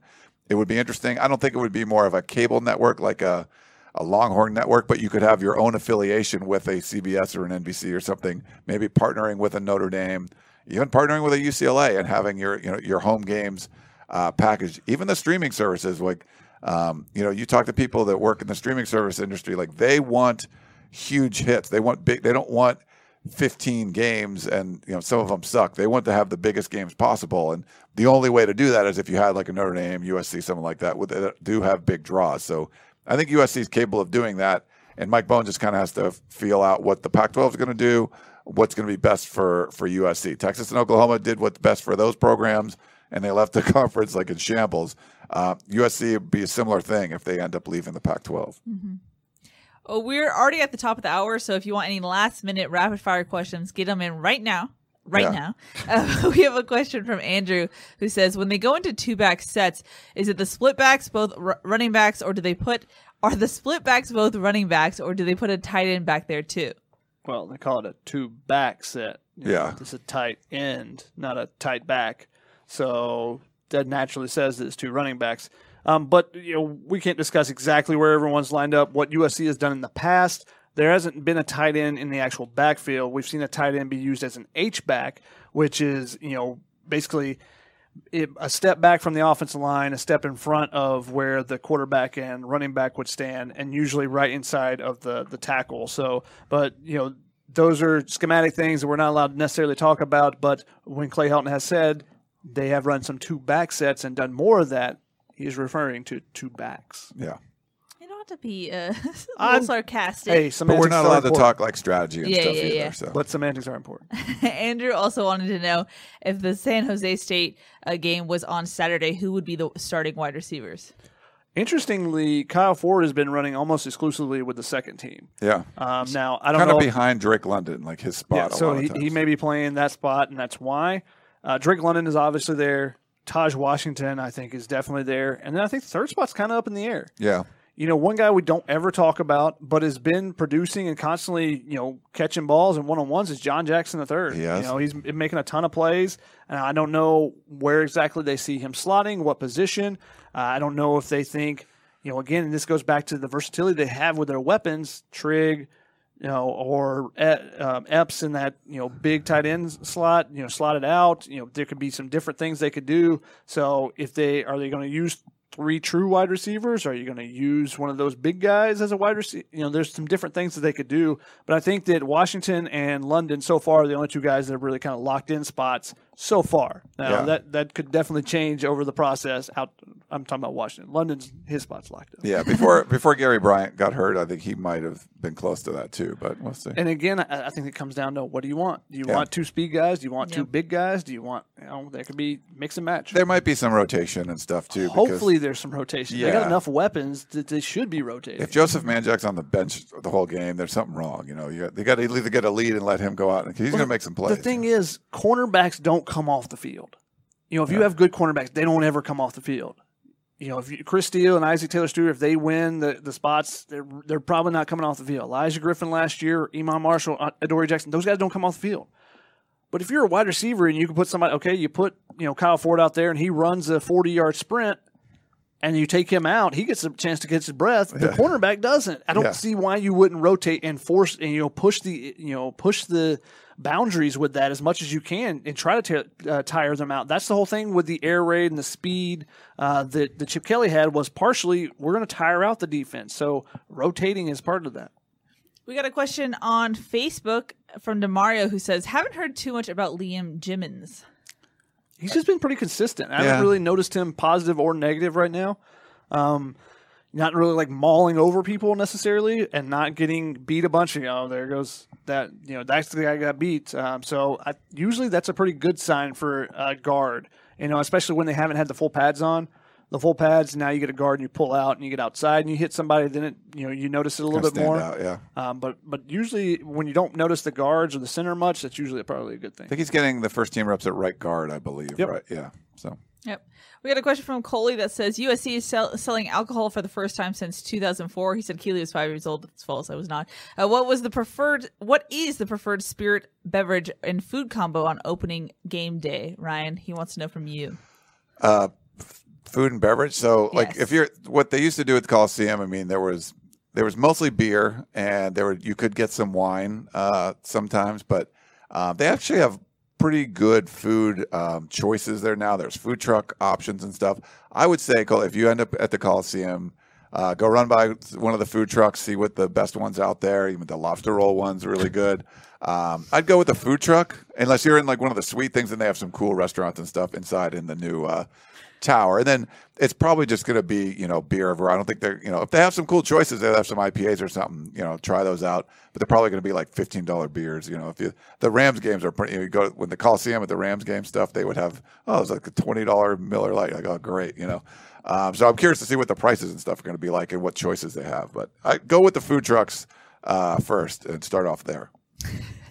It would be interesting. I don't think it would be more of a cable network like a a Longhorn network, but you could have your own affiliation with a CBS or an NBC or something. Maybe partnering with a Notre Dame, even partnering with a UCLA, and having your you know your home games uh, packaged. Even the streaming services, like um, you know, you talk to people that work in the streaming service industry, like they want huge hits. They want big. They don't want 15 games and you know some of them suck. They want to have the biggest games possible, and the only way to do that is if you had like a Notre Dame, USC, something like that, with that do have big draws. So I think USC is capable of doing that, and Mike Bohn just kind of has to feel out what the Pac-12 is going to do, what's going to be best for for USC. Texas and Oklahoma did what's best for those programs, and they left the conference like in shambles. Uh, USC would be a similar thing if they end up leaving the Pac-12. Mm-hmm. Oh, we're already at the top of the hour, so if you want any last minute rapid fire questions, get them in right now. Right Yeah. now, uh, we have a question from Andrew who says, "When they go into two back sets, is it the split backs, both r- running backs, or do they put are the split backs both running backs, or do they put a tight end back there too?" Well, they call it a two back set. You Yeah. It's a tight end, not a tight back. So that naturally says that it's two running backs. Um, but you know, we can't discuss exactly where everyone's lined up. What USC has done in the past, there hasn't been a tight end in the actual backfield. We've seen a tight end be used as an H back, which is you know basically it, a step back from the offensive line, a step in front of where the quarterback and running back would stand, and usually right inside of the the tackle. So, but you know, those are schematic things that we're not allowed to necessarily talk about. But when Clay Helton has said they have run some two back sets and done more of that, he's referring to two backs. Yeah, You don't have to be uh, a little I'm- sarcastic. Hey, but semantics we're not are allowed to important, talk like strategy and Yeah, stuff yeah, either. yeah. So But semantics are important. Andrew also wanted to know if the San Jose State uh, game was on Saturday, who would be the starting wide receivers? Interestingly, Kyle Ford has been running almost exclusively with the second team. yeah, Um, now I don't know. kind know of behind Drake London, like his spot. Yeah, a so lot of he, times. he may be playing that spot, and that's why. Uh, Drake London is obviously there. Taj Washington, I think, is definitely there. And then I think the third spot's kind of up in the air. yeah. You know, one guy we don't ever talk about, but has been producing and constantly, you know, catching balls and one on ones is John Jackson III. He has. You know, he's making a ton of plays, and I don't know where exactly they see him slotting, what position. Uh, I don't know if they think, you know, again, and this goes back to the versatility they have with their weapons, Trigg, you know, or E- um, Epps in that you know big tight end slot, you know, slotted out. You know, there could be some different things they could do. So if they are they going to use three true wide receivers? Are you going to use one of those big guys as a wide receiver? You know, there's some different things that they could do. But I think that Washington and London so far are the only two guys that have really kind of locked in spots so far. Now Yeah. that that could definitely change over the process. Out, I'm talking about Washington. London's his spot's locked up. Yeah, before before Gary Bryant got hurt, I think he might have been close to that too. But we'll see. And again, I, I think it comes down to what do you want? Do you Yeah. want two speed guys? Do you want two big guys? Do you want you know there could be mix and match. There might be some rotation and stuff too. because Hopefully, there's some rotation. They got enough weapons that they should be rotating. if Joseph Manjack's on the bench the whole game, there's something wrong. You know, you got, they got to either get a lead and let him go out, and he's going to make some plays. The thing is, cornerbacks don't come off the field. You know, if you have good cornerbacks, they don't ever come off the field. You know, if you, Chris Steele and Isaac Taylor Stewart, if they win the, the spots, they're they're probably not coming off the field. Olaijah Griffin last year, Iman Marshall, uh, Adoree Jackson, those guys don't come off the field. But if you're a wide receiver and you can put somebody, okay, you put you know Kyle Ford out there and he runs a 40 yard sprint, and you take him out, he gets a chance to catch his breath. The cornerback doesn't. I don't Yeah. see why you wouldn't rotate and force and you know push the you know push the boundaries with that as much as you can and try to tear, uh, tire them out. That's the whole thing with the air raid and the speed uh, that the Chip Kelly had was partially we're going to tire out the defense. So rotating is part of that. We got a question on Facebook from Demario who says, "Haven't heard too much about Liam Jimmons." He's just been pretty consistent. I Yeah. haven't really noticed him positive or negative right now. Um, not really like mauling over people necessarily, and not getting beat a bunch. Of you know, there goes that. You know, that's the guy got beat. Um, so I, usually that's a pretty good sign for a guard. You know, especially when they haven't had the full pads on. The full pads. Now you get a guard and you pull out and you get outside and you hit somebody. Then it, you know, you notice it a little Kinda bit more. out, yeah. Um, but but usually when you don't notice the guards or the center much, that's usually probably a good thing. I think he's getting the first team reps at right guard, I believe. Yep. Right? Yeah. So Yep. We got a question from Coley that says USC is sell- selling alcohol for the first time since 2004. He said Keely was five years old. It's false. I was not. Uh, what was the preferred? What is the preferred spirit, beverage, and food combo on opening game day? Ryan, he wants to know from you. Uh, f- food and beverage. So, like, Yes. if you're what they used to do at the Coliseum, I mean, there was there was mostly beer, and there were you could get some wine uh, sometimes, but uh, they actually have pretty good food um, choices there now. There's food truck options and stuff. I would say, if you end up at the Coliseum. Uh, go run by one of the food trucks, see what the best ones out there. Even the lobster roll one's are really good. Um, I'd go with the food truck, unless you're in like one of the sweet things, and they have some cool restaurants and stuff inside in the new uh, tower. And then it's probably just going to be you know beer everywhere. I don't think they're you know if they have some cool choices, they have some IPAs or something. You know, try those out. But they're probably going to be like fifteen dollar beers. You know, if you the Rams games are pretty. You, know, you go when the Coliseum at the Rams game stuff, they would have oh it's like a twenty dollar Miller Lite. Like oh great, you know. Um, so I'm curious to see what the prices and stuff are going to be like and what choices they have. But I go with the food trucks uh, first and start off there.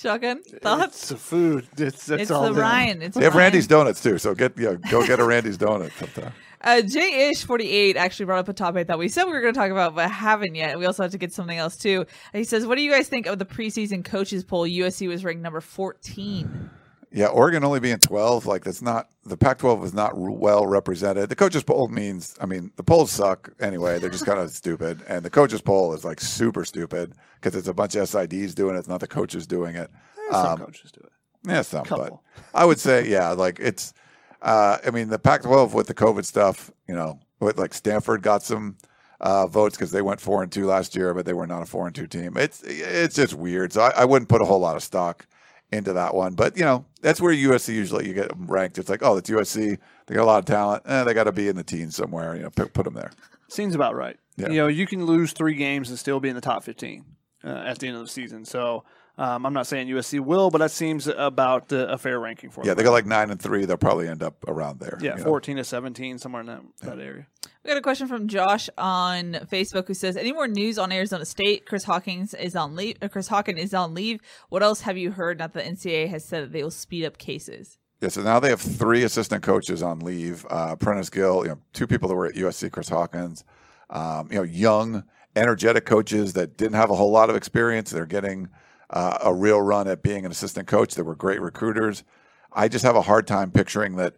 Shotgun thoughts? It's the food. It's, that's It's all the there. Ryan. It's They have Ryan. Randy's Donuts too, so get yeah, go get a Randy's Donut sometime. Uh, J Ish forty eight actually brought up a topic that we said we were going to talk about, but haven't yet. We also have to get something else too. He says, "What do you guys think of the preseason coaches poll? USC was ranked number fourteen. Yeah, Oregon only being 12, like that's not the Pac-12 is not well represented. The coaches poll means, I mean, the polls suck anyway. They're just kind of stupid, and the coaches poll is like super stupid because it's a bunch of SIDs doing it. It's not the coaches doing it. Some Um, coaches do it. Yeah, some, but I would say, yeah, like it's. Uh, I mean, the Pac-12 with the COVID stuff, you know, with like Stanford got some uh, votes because they went four and two last year, but they were not a four and two team. It's it's just weird. So I, I wouldn't put a whole lot of stock into that one. But you know, that's where USC usually you get them ranked. It's like, oh, it's USC. They got a lot of talent. Eh, they got to be in the teens somewhere. You know, put, put them there. Seems about right. Yeah. You know, you can lose three games and still be in the top 15 uh, at the end of the season. So um, I'm not saying USC will, but that seems about uh, a fair ranking for Yeah, them. they got like nine and three. They'll probably end up around there. yeah, you know. 14 to 17, somewhere in that, that area. We got a question from Josh on Facebook who says, "Any more news on Arizona State? Chris Hawkins is on leave. Uh, Chris Hawkins is on leave. What else have you heard? Not that the NCAA has said that they will speed up cases. Yeah, so now they have three assistant coaches on leave. Uh, Prentice Gill, you know, two people that were at USC, Chris Hawkins, um, you know, young, energetic coaches that didn't have a whole lot of experience. They're getting uh, a real run at being an assistant coach. They were great recruiters. I just have a hard time picturing that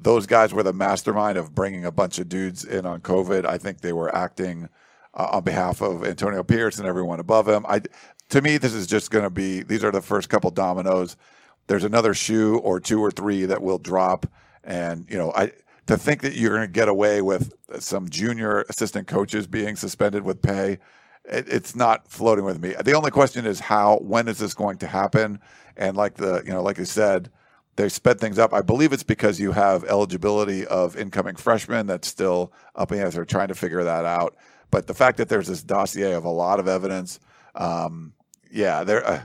those guys were the mastermind of bringing a bunch of dudes in on COVID. I think they were acting uh, on behalf of Antonio Pierce and everyone above him. I, to me, this is just going to be. These are the first couple dominoes. There's another shoe or two or three that will drop, and you know, I to think that you're going to get away with some junior assistant coaches being suspended with pay. It, it's not floating with me. The only question is how. When is this going to happen? And like the you know, like I said, they sped things up. I believe it's because you have eligibility of incoming freshmen that's still up in the air. They're trying to figure that out. But the fact that there's this dossier of a lot of evidence, um, yeah, there. Uh,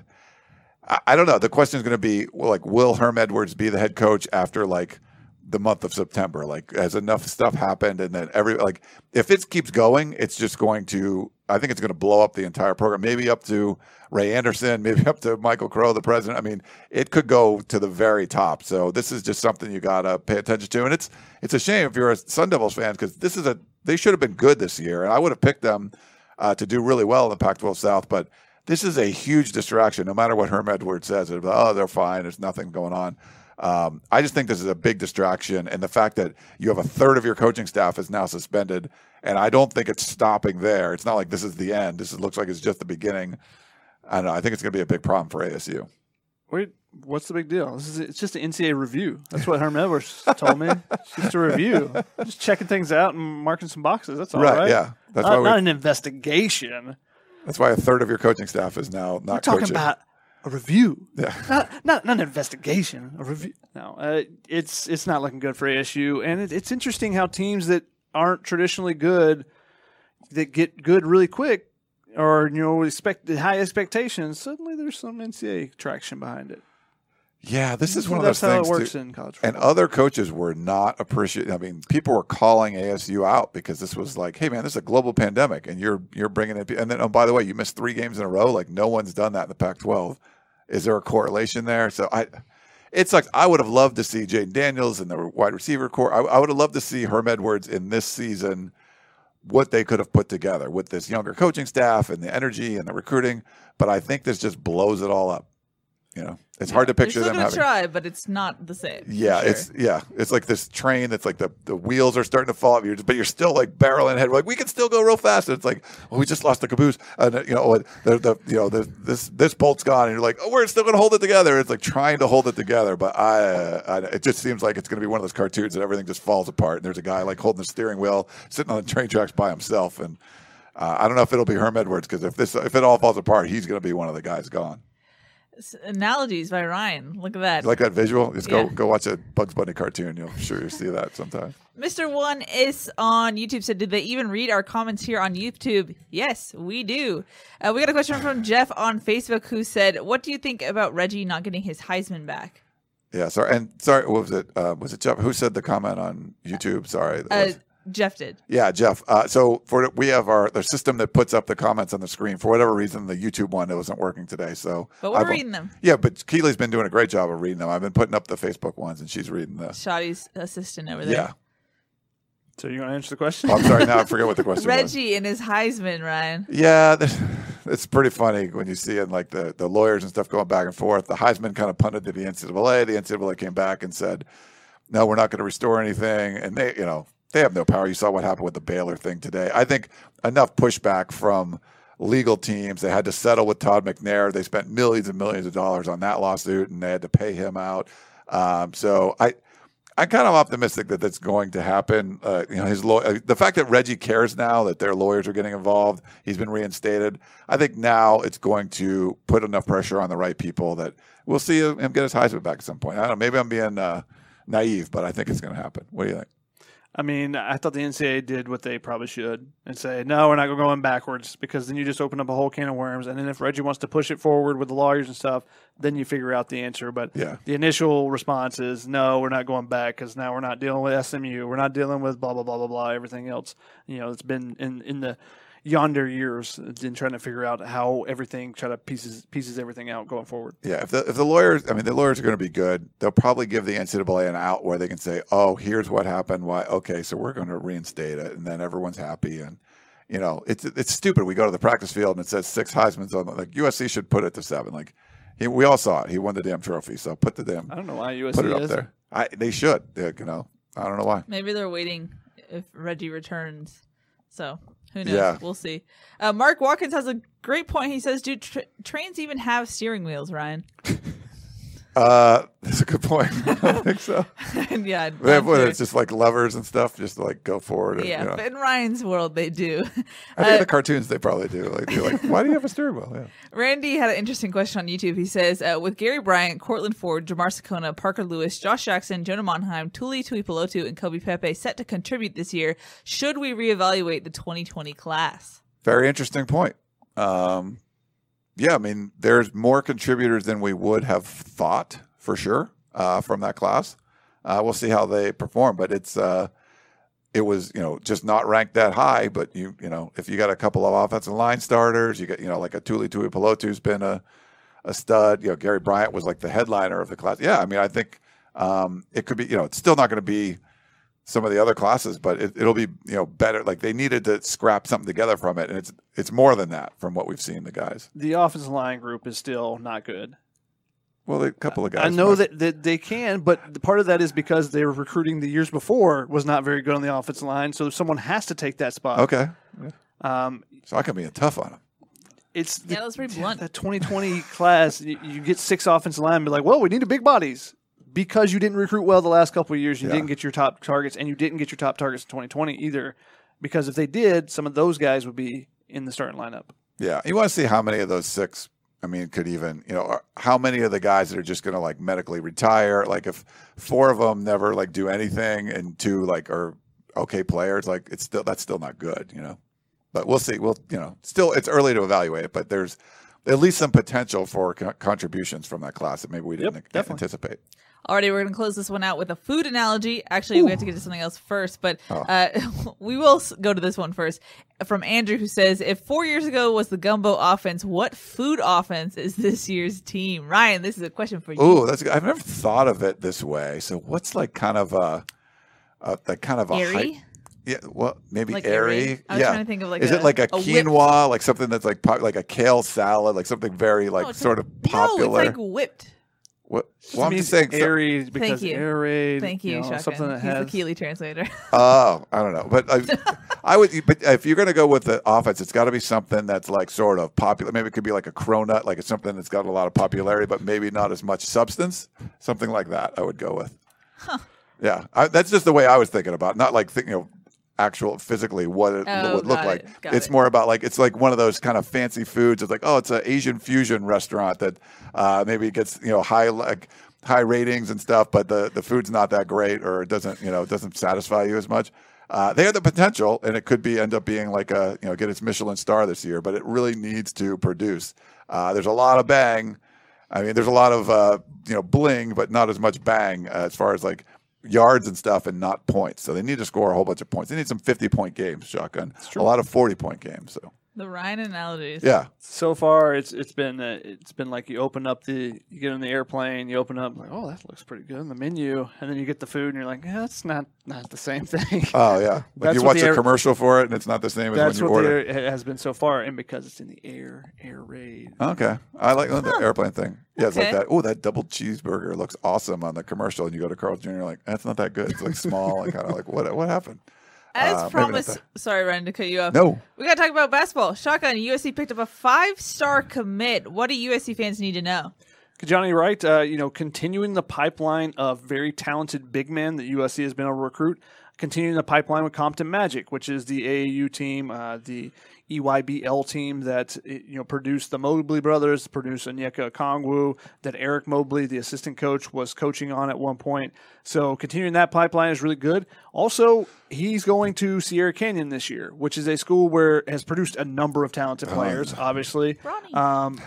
I, I don't know. The question is going to be well, like, will Herm Edwards be the head coach after like the month of September? Like, has enough stuff happened, and then every like, if it keeps going, it's just going to. I think it's going to blow up the entire program. Maybe up to Ray Anderson, maybe up to Michael Crow, the president. I mean, it could go to the very top. So this is just something you got to pay attention to, and it's it's a shame if you're a Sun Devils fan because this is a they should have been good this year, and I would have picked them uh, to do really well in the Pac-12 South, but this is a huge distraction. No matter what Herm Edwards says, it's, oh, they're fine. There's nothing going on. Um, I just think this is a big distraction, and the fact that you have a third of your coaching staff is now suspended, and I don't think it's stopping there. It's not like this is the end. This is, looks like it's just the beginning. I don't know. I think it's going to be a big problem for ASU. Wait, what's the big deal? This is it's just an NCAA review. That's what Herm Edwards told me. It's just a review, just checking things out and marking some boxes. That's all right. Yeah. That's not, why not an investigation. that's why a third of your coaching staff is now not We're talking coaching. about a review, Yeah. not not not an investigation. A review. No, uh, it's it's not looking good for ASU, and it, it's interesting how teams that aren't traditionally good that get good really quick, or you know expect high expectations. Suddenly, there's some NCAA traction behind it. Yeah, this is one of those how things. it works too. in college. And other coaches were not appreciating. I mean, people were calling ASU out because this was like, "Hey, man, this is a global pandemic, and you're you're bringing it." And then, oh, by the way, you missed three games in a row. Like, no one's done that in the Pac-12. Is there a correlation there? So I, It sucks. I would have loved to see Jayden Daniels in the wide receiver corps. I, I would have loved to see Herm Edwards in this season. What they could have put together with this younger coaching staff and the energy and the recruiting, but I think this just blows it all up. You know, it's hard to picture them still gonna having. try, but it's not the same. Yeah, sure. it's yeah, it's like this train that's like the, the wheels are starting to fall off. You're just, but you're still like barreling ahead. We're like we can still go real fast. And it's like well, we just lost the caboose, and uh, you know the, the you know the, this this bolt's gone, and you're like oh we're still going to hold it together. It's like trying to hold it together, but I, uh, I it just seems like it's going to be one of those cartoons that everything just falls apart. And there's a guy like holding the steering wheel, sitting on the train tracks by himself, and uh, I don't know if it'll be Herm Edwards because if this if it all falls apart, he's going to be one of the guys gone. Analogies by Ryan. Look at that. You like that visual? Just go Yeah. go watch a Bugs Bunny cartoon. You'll sure you see that sometime. Mr. One is on YouTube said, Did they even read our comments here on YouTube? Yes, we do. Uh, we got a question from Jeff on Facebook who said, What do you think about Reggie not getting his Heisman back? Yeah, sorry. And sorry, what was it? Uh, was it Jeff? Who said the comment on YouTube? Sorry. Uh, Jeff did. yeah, Jeff. Uh, so for we have our the system that puts up the comments on the screen. For whatever reason, the YouTube one it wasn't working today. So But we're I've- reading them. Yeah, but Keely's been doing a great job of reading them. I've been putting up the Facebook ones, and she's reading this. Shoddy's assistant over there. Yeah. So you want to answer the question? Oh, I'm sorry. Now I forget what the question was. Reggie and his Heisman, Ryan. Yeah, it's pretty funny when you see it like the, the lawyers and stuff going back and forth. The Heisman kind of punted to the NCAA. The NCAA came back and said, "No, we're not going to restore anything." And they, you know, they have no power. You saw what happened with the Baylor thing today. I think enough pushback from legal teams. They had to settle with Todd McNair. They spent millions and millions of dollars on that lawsuit, and they had to pay him out. Um, so I. I'm kind of optimistic that that's going to happen. Uh, you know, his law- uh, the fact that Reggie cares now that their lawyers are getting involved, he's been reinstated. I think now it's going to put enough pressure on the right people that we'll see him get his Heisman back at some point. I don't know. Maybe I'm being uh, naive, but I think it's going to happen. What do you think? I mean, I thought the NCAA did what they probably should and say, no, we're not going backwards because then you just open up a whole can of worms. And then if Reggie wants to push it forward with the lawyers and stuff, then you figure out the answer. But Yeah. the initial response is, no, we're not going back because now we're not dealing with SMU. We're not dealing with blah, blah, blah, blah, blah, everything else. You know, it's been in, in the yonder years in trying to figure out how everything, try to pieces, pieces everything out going forward. Yeah, if the if the lawyers, I mean, the lawyers are going to be good. They'll probably give the NCAA an out where they can say, "Oh, here's what happened. Why? Okay, so we're going to reinstate it," and then everyone's happy. And you know, it's it's stupid. We go to the practice field and it says six Heisman's on. Like USC should put it to seven. Like he, we all saw it. He won the damn trophy. So put the damn I don't know why USC put it up is. there. I they should. They, you know, I don't know why. Maybe they're waiting if Reggie returns. So who knows? Yeah. We'll see. Uh, Mark Watkins has a great point. He says, "Do tra- trains even have steering wheels, Ryan?" Uh, that's a good point. I think so. yeah, They have, I'm what, sure. it's just like lovers and stuff, just like go forward. And, yeah. you know. In Ryan's world, they do. I think Uh, the cartoons they probably do. Like, you're like, why do you have a steering wheel? Yeah. Randy had an interesting question on YouTube. He says, uh, with Gary Bryant, Courtland Ford, Jamar Sekona, Parker Lewis, Josh Jackson, Jonah Monheim, Tuli Tuipulotu, and Kobe Pepe set to contribute this year, should we reevaluate the 2020 class? Very interesting point. Um, yeah, I mean, there's more contributors than we would have thought for sure uh, from that class. Uh, we'll see how they perform, but it's uh, it was you know just not ranked that high. But you you know if you got a couple of offensive line starters, you got you know like a Tuli Tuipulotu's been a a stud. You know Gary Bryant was like the headliner of the class. Yeah, I mean I think um, it could be you know it's still not going to be some of the other classes, but it, it'll be you know better. Like they needed to scrap something together from it, and it's it's more than that from what we've seen the guys. The offensive line group is still not good. Well, a couple of guys. I know might- that, that they can, but part of that is because they were recruiting the years before was not very good on the offensive line. So someone has to take that spot. Okay, Um, so I can be tough on them. it's Yeah, that's pretty blunt. That 2020 class, you, you get six offensive linemen, be like, well, we need a big bodies because you didn't recruit well the last couple of years. You Yeah. didn't get your top targets, and you didn't get your top targets in 2020 either. Because if they did, some of those guys would be in the starting lineup. Yeah, you want to see how many of those six. I mean, could even you know how many of the guys that are just going to like medically retire? Like if four of them never like do anything, and two like are okay players, like it's still that's still not good, you know. But we'll see. We'll you know still it's early to evaluate it, but there's at least some potential for co- contributions from that class that maybe we didn't Yep, anticipate. Alrighty, we're going to close this one out with a food analogy. Actually, we have to get to something else first, but Oh. uh, we will go to this one first. From Andrew, who says, If four years ago was the gumbo offense, what food offense is this year's team? Ryan, this is a question for you. Oh, that's good. I've never thought of it this way. So what's like kind of a, a, a kind of a Airy? hype- Yeah, well, maybe Like airy. airy? I was yeah. trying to think of like Is a- it like a, a whipped- quinoa, like something that's like pop, like a kale salad, like something very like No, sort like- of popular? No, it's like whipped. What? Just Well, I'm just saying. so- airy because you. aerate. Thank you, know, something that He's has the Keely translator. Oh, I don't know, but I, I would. But if you're going to go with the offense, it's got to be something that's like sort of popular. Maybe it could be like a cronut, like it's something that's got a lot of popularity, but maybe not as much substance. Something like that, I would go with. Yeah, I, that's just the way I was thinking about. It. Not like thinking of actual physically what it Oh, would look like. it, It's it. more about like it's like one of those kind of fancy foods. It's like oh, it's an Asian fusion restaurant that uh, maybe gets you know high like high ratings and stuff, but the the food's not that great or it doesn't you know it doesn't satisfy you as much. Uh, they have the potential, and it could be end up being like a you know get its Michelin star this year, but it really needs to produce. Uh, there's a lot of bang. I mean, there's a lot of uh, you know bling, but not as much bang uh, as far as like yards and stuff, and not points. So they need to score a whole bunch of points. They need some 50 point games, shotgun. A lot of 40 point games. So the Ryan analogies. yeah, so far it's it's been uh, it's been like you open up the you get in the airplane you open up like oh that looks pretty good in the menu and then you get the food and you're like yeah that's not not the same thing oh yeah. Like That's you watch the a air- commercial for it, and it's not the same as that's when you what order. the air, it has been so far and because it's in the air air raid Okay, I like the airplane thing. Yeah, it's like that. Oh, that double cheeseburger looks awesome on the commercial, and you go to Carl's Jr. Like that's not that good. It's like small and kind of like what what happened? As Uh, promised, that. sorry, Ryan, to cut you off. No. We got to talk about basketball. Shotgun, USC picked up a five star commit. What do USC fans need to know? Johnny Wright, uh, you know, continuing the pipeline of very talented big men that USC has been able to recruit, continuing the pipeline with Compton Magic, which is the AAU team, uh, the EYBL team that you know produced the Mobley brothers, produced Onyeka Okongwu, that Eric Mobley, the assistant coach, was coaching on at one point. So continuing that pipeline is really good. Also, he's going to Sierra Canyon this year, which is a school where has produced a number of talented players. Obviously, um,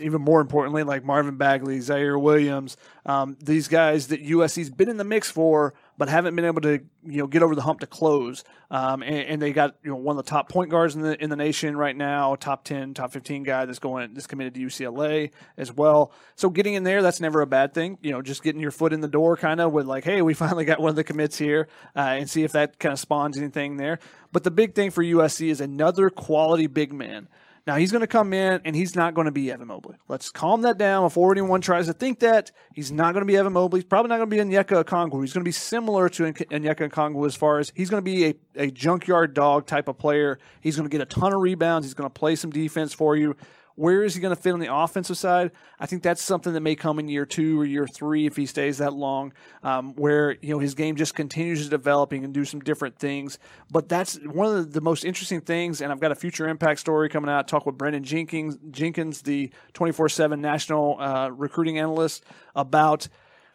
even more importantly, like Marvin Bagley, Ziaire Williams, um, these guys that USC's been in the mix for, but haven't been able to you know get over the hump to close. Um, and, and they got you know one of the top point guards in the in the nation right now, top ten, top fifteen guy that's going that's committed to UCLA as well. So getting in there, that's never a bad thing. You know, just getting your foot in the door, kind of with like, hey, we finally got one of the commits here, uh, and see if that kind of spawns anything there. But the big thing for USC is another quality big man. Now he's going to come in and he's not going to be Evan Mobley. Let's calm that down before anyone tries to think that he's not going to be Evan Mobley. He's probably not going to be Onyeka Okongwu. He's going to be similar to Onyeka Okongwu as far as he's going to be a, a junkyard dog type of player. He's going to get a ton of rebounds. He's going to play some defense for you. Where is he going to fit on the offensive side? I think that's something that may come in year two or year three if he stays that long, um, where you know his game just continues to develop. Can do some different things. But that's one of the, the most interesting things. And I've got a future impact story coming out. Talk with Brandon Jenkins, Jenkins, the twenty four seven national uh, recruiting analyst, about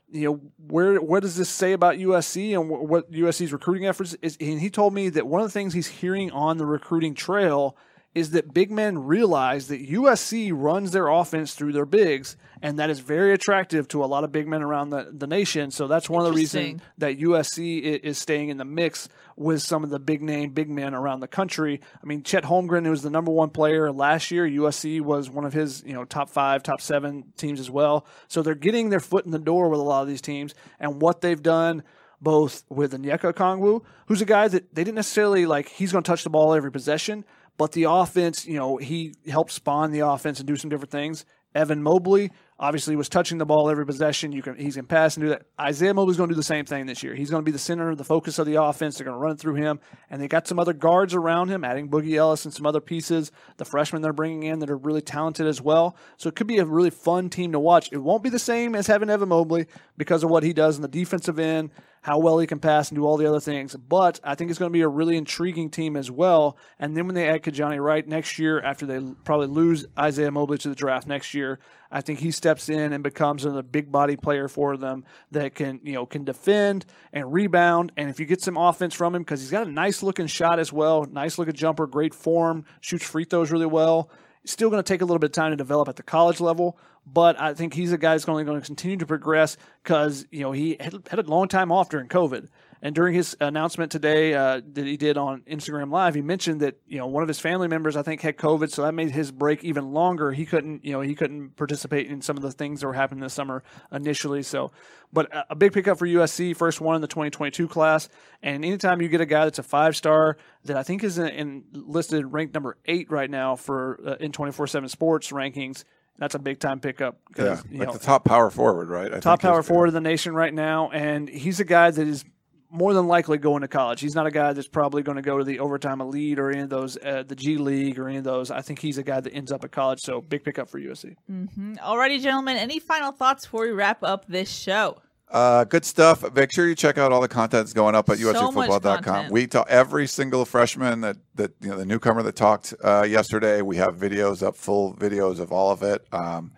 you know where what does this say about USC and what USC's recruiting efforts is and he told me that one of the things he's hearing on the recruiting trail is that big men realize that USC runs their offense through their bigs and that is very attractive to a lot of big men around the, the nation so that's one of the reasons that USC is staying in the mix with some of the big name big men around the country. I mean, Chet Holmgren who was the number one player last year. USC was one of his you know top five, top seven teams as well. So they're getting their foot in the door with a lot of these teams, and what they've done. Both with Onyeka Okongwu, who's a guy that they didn't necessarily like, he's going to touch the ball every possession, but the offense, you know, he helped spawn the offense and do some different things. Evan Mobley obviously was touching the ball every possession. You can he's can pass and do that. Isaiah Mobley's going to do the same thing this year. He's going to be the center, the focus of the offense. They're going to run it through him, and they got some other guards around him, adding Boogie Ellis and some other pieces. The freshmen they're bringing in that are really talented as well. So it could be a really fun team to watch. It won't be the same as having Evan Mobley because of what he does in the defensive end, how well he can pass and do all the other things. But I think it's going to be a really intriguing team as well. And then when they add Kijani Wright next year, after they probably lose Isaiah Mobley to the draft next year, I think he steps in and becomes another big body player for them that can, you know, can defend and rebound. And if you get some offense from him, because he's got a nice looking shot as well, nice looking jumper, great form, shoots free throws really well. Still going to take a little bit of time to develop at the college level, but I think he's a guy that's only going to continue to progress because you know he had, had a long time off during COVID. And during his announcement today uh, that he did on Instagram Live, he mentioned that you know one of his family members I think had COVID, so that made his break even longer. He couldn't you know he couldn't participate in some of the things that were happening this summer initially. So, but a big pickup for USC, first one in the 2022 class. And anytime you get a guy that's a five star that I think is in, in listed ranked number eight right now for uh, in 24/7 Sports rankings, that's a big time pickup. Yeah, like know, the top power forward, right? I top power forward in the nation right now, and he's a guy that is more than likely going to college. He's not a guy that's probably going to go to the overtime elite or any of those, uh, the G League or any of those. I think he's a guy that ends up at college. So big pickup for USC. Alrighty, gentlemen. Any final thoughts before we wrap up this show? Uh, good stuff. Make sure you check out all the content that's going up at So much uscfootball.com. We talk every single freshman that that you know the newcomer that talked uh, yesterday. We have videos up, full videos of all of it. Um,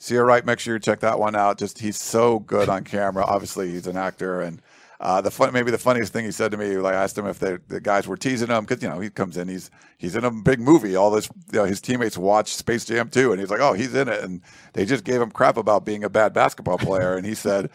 Ceyair Wright, make sure you check that one out. Just he's so good on camera. Obviously, he's an actor, and uh, the fun, maybe the funniest thing he said to me, like I asked him if they, the guys were teasing him because you know he comes in, he's he's in a big movie. All this, you know, his teammates watch Space Jam too, and he's like, oh, he's in it, and they just gave him crap about being a bad basketball player, and he said.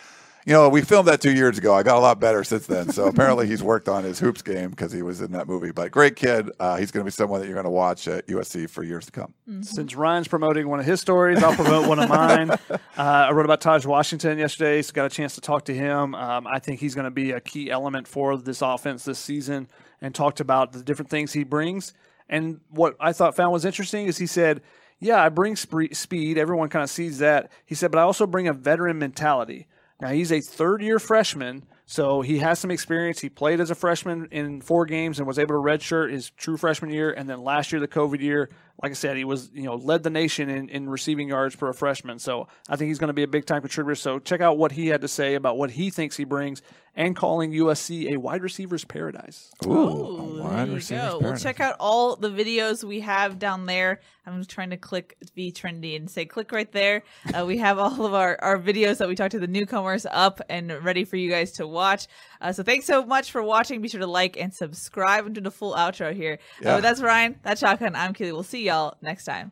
You know, we filmed that two years ago. I got a lot better since then. So apparently, he's worked on his hoops game because he was in that movie. But great kid. Uh, he's going to be someone that you're going to watch at USC for years to come. Since Ryan's promoting one of his stories, I'll promote one of mine. Uh, I wrote about Taj Washington yesterday, so got a chance to talk to him. Um, I think he's going to be a key element for this offense this season, and talked about the different things he brings. And what I thought found was interesting is he said, "Yeah, I bring spree- speed. Everyone kind of sees that." He said, "But I also bring a veteran mentality." Now he's a third-year freshman, so he has some experience. He played as a freshman in four games and was able to redshirt his true freshman year, and then last year the COVID year, like I said, he was you know led the nation in, in receiving yards for a freshman. So I think he's going to be a big time contributor. So check out what he had to say about what he thinks he brings, and calling USC a wide receivers paradise. Ooh, Ooh, a wide there you receiver's go. Well, paradise. check out all the videos we have down there. I'm just trying to click be trendy and say click right there. Uh, we have all of our, our videos that we talked to the newcomers up and ready for you guys to watch. Uh, so thanks so much for watching. Be sure to like and subscribe and do the full outro here. Uh, Yeah. but that's Ryan. That's Shotgun. I'm Keely. We'll see y'all next time.